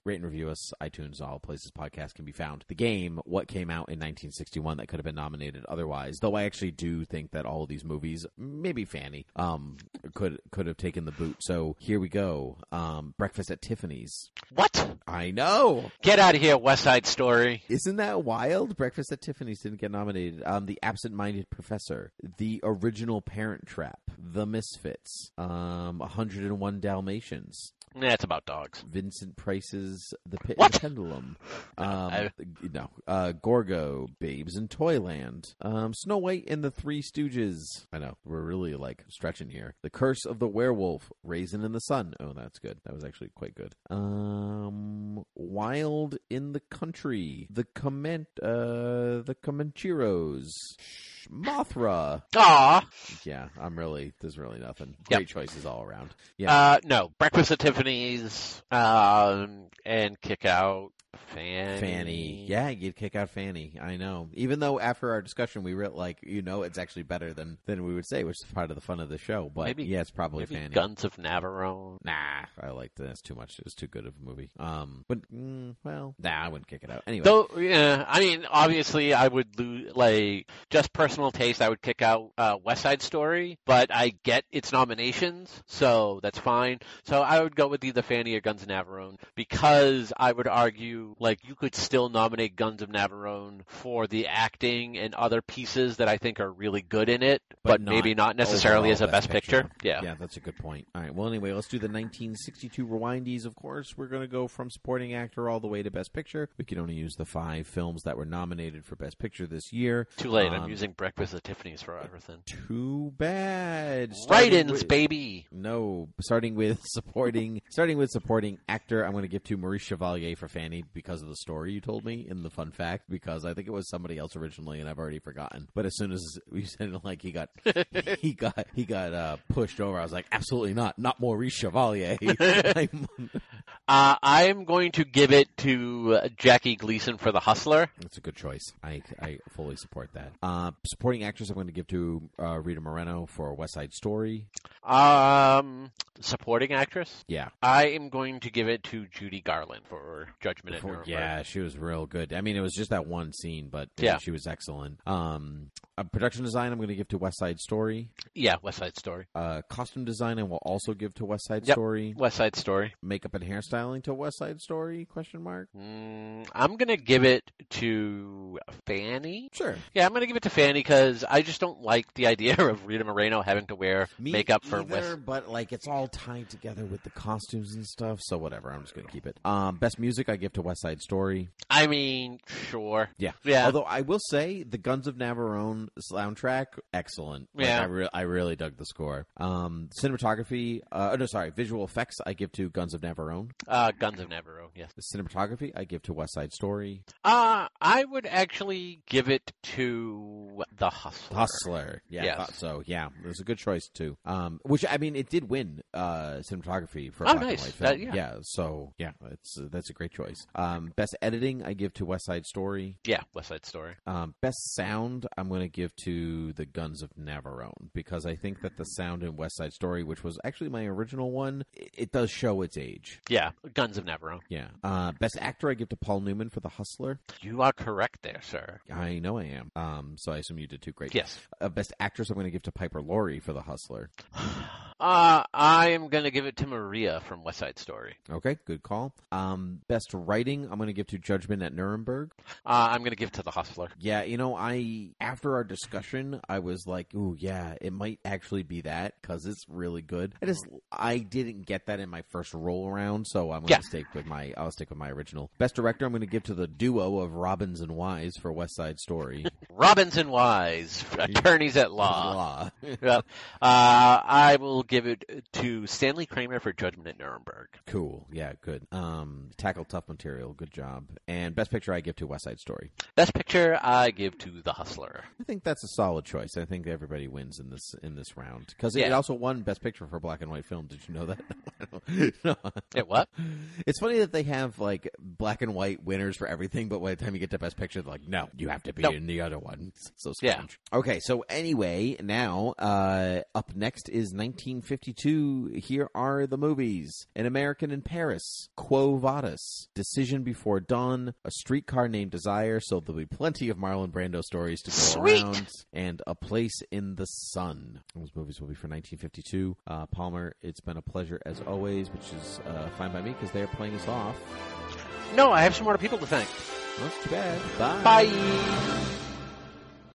rate and review us. iTunes, all places podcasts can be found. The game, what came out in 1961 that could have been nominated otherwise, though I actually do think that all of these movies, maybe Fanny, um, could could have taken the boot. So here we go. Um, Breakfast at Tiffany's. What? I know. Get out of here, West Side Story. Isn't that wild? Breakfast at Tiffany's didn't get nominated. Um, the Absent-Minded Professor, The Original Parent Trap, The Misfits, um, 101 Dalmatians, That's about dogs. Vincent Price's The Pit What? and Pendulum, (laughs) um, I- no, uh, Gorgo, Babes in Toyland, um, Snow White and the Three Stooges. I know we're really like stretching here. The Curse of the Werewolf, Raisin in the Sun. Oh, that's good. That was actually quite good. Um, Wild in the Country, The Coment, uh, the Comancheros, Mothra. Aw. Yeah, I'm really. There's really nothing. Yep. Great choices all around. Yeah. Uh, no, Breakfast at Tiffany's, um, and Kick Out, Fanny. Fanny. Yeah, you'd kick out Fanny. I know. Even though after our discussion we were like, you know, it's actually better than than we would say, which is part of the fun of the show. But Maybe- yeah, it's probably Maybe Fanny. Guns of Navarone. Nah, I liked that. It's too much. It was too good of a movie. Um, but mm, well, nah, I wouldn't kick it out anyway. Though, yeah, I mean, obviously, I would lose, like, just personal taste, I would kick out uh, West Side Story, but I get its nominations, so that's fine. So I would go with either Fanny or Guns of Navarone, because I would argue, like, you could still nominate Guns of Navarone for the acting and other pieces that I think are really good in it, but, not maybe not necessarily as a Best, picture. Yeah. yeah, that's a good point. All right. Well, anyway, let's do the 1962 rewindies. Of course, we're going to go from supporting actor all the way to Best Picture. We can only use the five films that were nominated for Best Picture this year. Too late. Um, I'm using Breakfast at Tiffany's for everything. Too bad. Starting Write-ins, baby. No, starting with (laughs) supporting, starting with supporting actor. I'm going to give to Maurice Chevalier for Fanny because of the story you told me in the fun fact. Because I think it was somebody else originally, and I've already forgotten. But as soon as (laughs) we said it, like he got, he (laughs) got, he got uh, pushed over, I was like, absolutely not, not Maurice Chevalier. (laughs) I'm- Uh, I am going to give it to uh, Jackie Gleason for The Hustler. That's a good choice. I, I fully support that. Uh, supporting actress, I'm going to give to uh, Rita Moreno for West Side Story. Um, supporting actress. Yeah. I am going to give it to Judy Garland for Judgment at For- Nuremberg. yeah, she was real good. I mean, it was just that one scene, but Yeah. she was excellent. Um, production design, I'm going to give to West Side Story. Yeah, West Side Story. Uh, costume design, I will also give to West Side Yep. Story. West Side Story. Makeup and hairstyling to West Side Story? Question mark. Mm, I'm gonna give it to Fanny. Sure. Yeah, I'm gonna give it to Fanny because I just don't like the idea (laughs) of Rita Moreno having to wear Me makeup for either, West. but like it's all tied together with the costumes and stuff. So whatever, I'm just gonna keep it. Um, best music I give to West Side Story. I mean, sure. Yeah, Yeah. Although I will say the Guns of Navarone soundtrack, excellent. Like, Yeah. I, re- I really dug the score. Um, cinematography, uh, oh, no, sorry, visual effects I give to Guns of Navarone. Uh, Guns of Navarone. Yes. The cinematography I give to West Side Story. Uh, I would actually give it to The Hustler. Hustler, yeah, I thought so yeah, it was a good choice too. Um, which I mean, it did win uh cinematography for a Oh, black nice. and white That- film. yeah. so yeah, it's uh, that's a great choice. Um, best editing I give to West Side Story. Yeah, West Side Story. Um, best sound, I'm going to give to the Guns of Navarone because I think that the sound in West Side Story, which was actually my original one, it, it does show its age. Yeah, Guns of Navarone. Yeah. Uh, best actor, I give to Paul Newman for The Hustler. You are correct there, sir. I know I am. Um, so I assume you did too. Great. Yes. Uh, best actress, I'm going to give to Piper Laurie for The Hustler. (sighs) (sighs) (sighs) Uh, I am gonna give it to Maria from West Side Story. Okay, good call. Um, best writing, I'm going to give to Judgment at Nuremberg. Uh, I'm gonna give it to The Hustler. Yeah, you know, I after our discussion, I was like, "Ooh, yeah, it might actually be that because it's really good." I just I didn't get that in my first roll around, so I'm going to Yeah. stick with my I'll stick with my original. Best director, I'm going to give to the duo of Robbins and Wise for West Side Story. (laughs) Robinson Wise, (laughs) attorneys at law. Law. (laughs) Yep. Uh, I will give it to Stanley Kramer for Judgment at Nuremberg. cool, yeah, good. Um, tackle tough material, good job. And best picture, I give to West Side Story. Best Picture, I give to The Hustler. I think that's a solid choice. I think everybody wins in this in this round because it also won Best Picture for black and white film. Did you know that? (laughs) No. It what? It's funny that they have like black and white winners for everything, but by the time you get to Best Picture, they're like, no, you have to be Nope. in the other one. It's so Yeah. strange. Okay, so anyway, now uh, up next is 1952. Here are the movies: An American in Paris, Quo Vadis, Decision Before Dawn, A Streetcar Named Desire. So there'll be plenty of Marlon Brando stories to go Sweet. around, and A Place in the Sun. Those movies will be for 1952. Uh, Palmer, it's been a pleasure as always, which is uh, fine by me because they are playing us off. No, I have some more people to thank. Not too bad. Bye. Bye.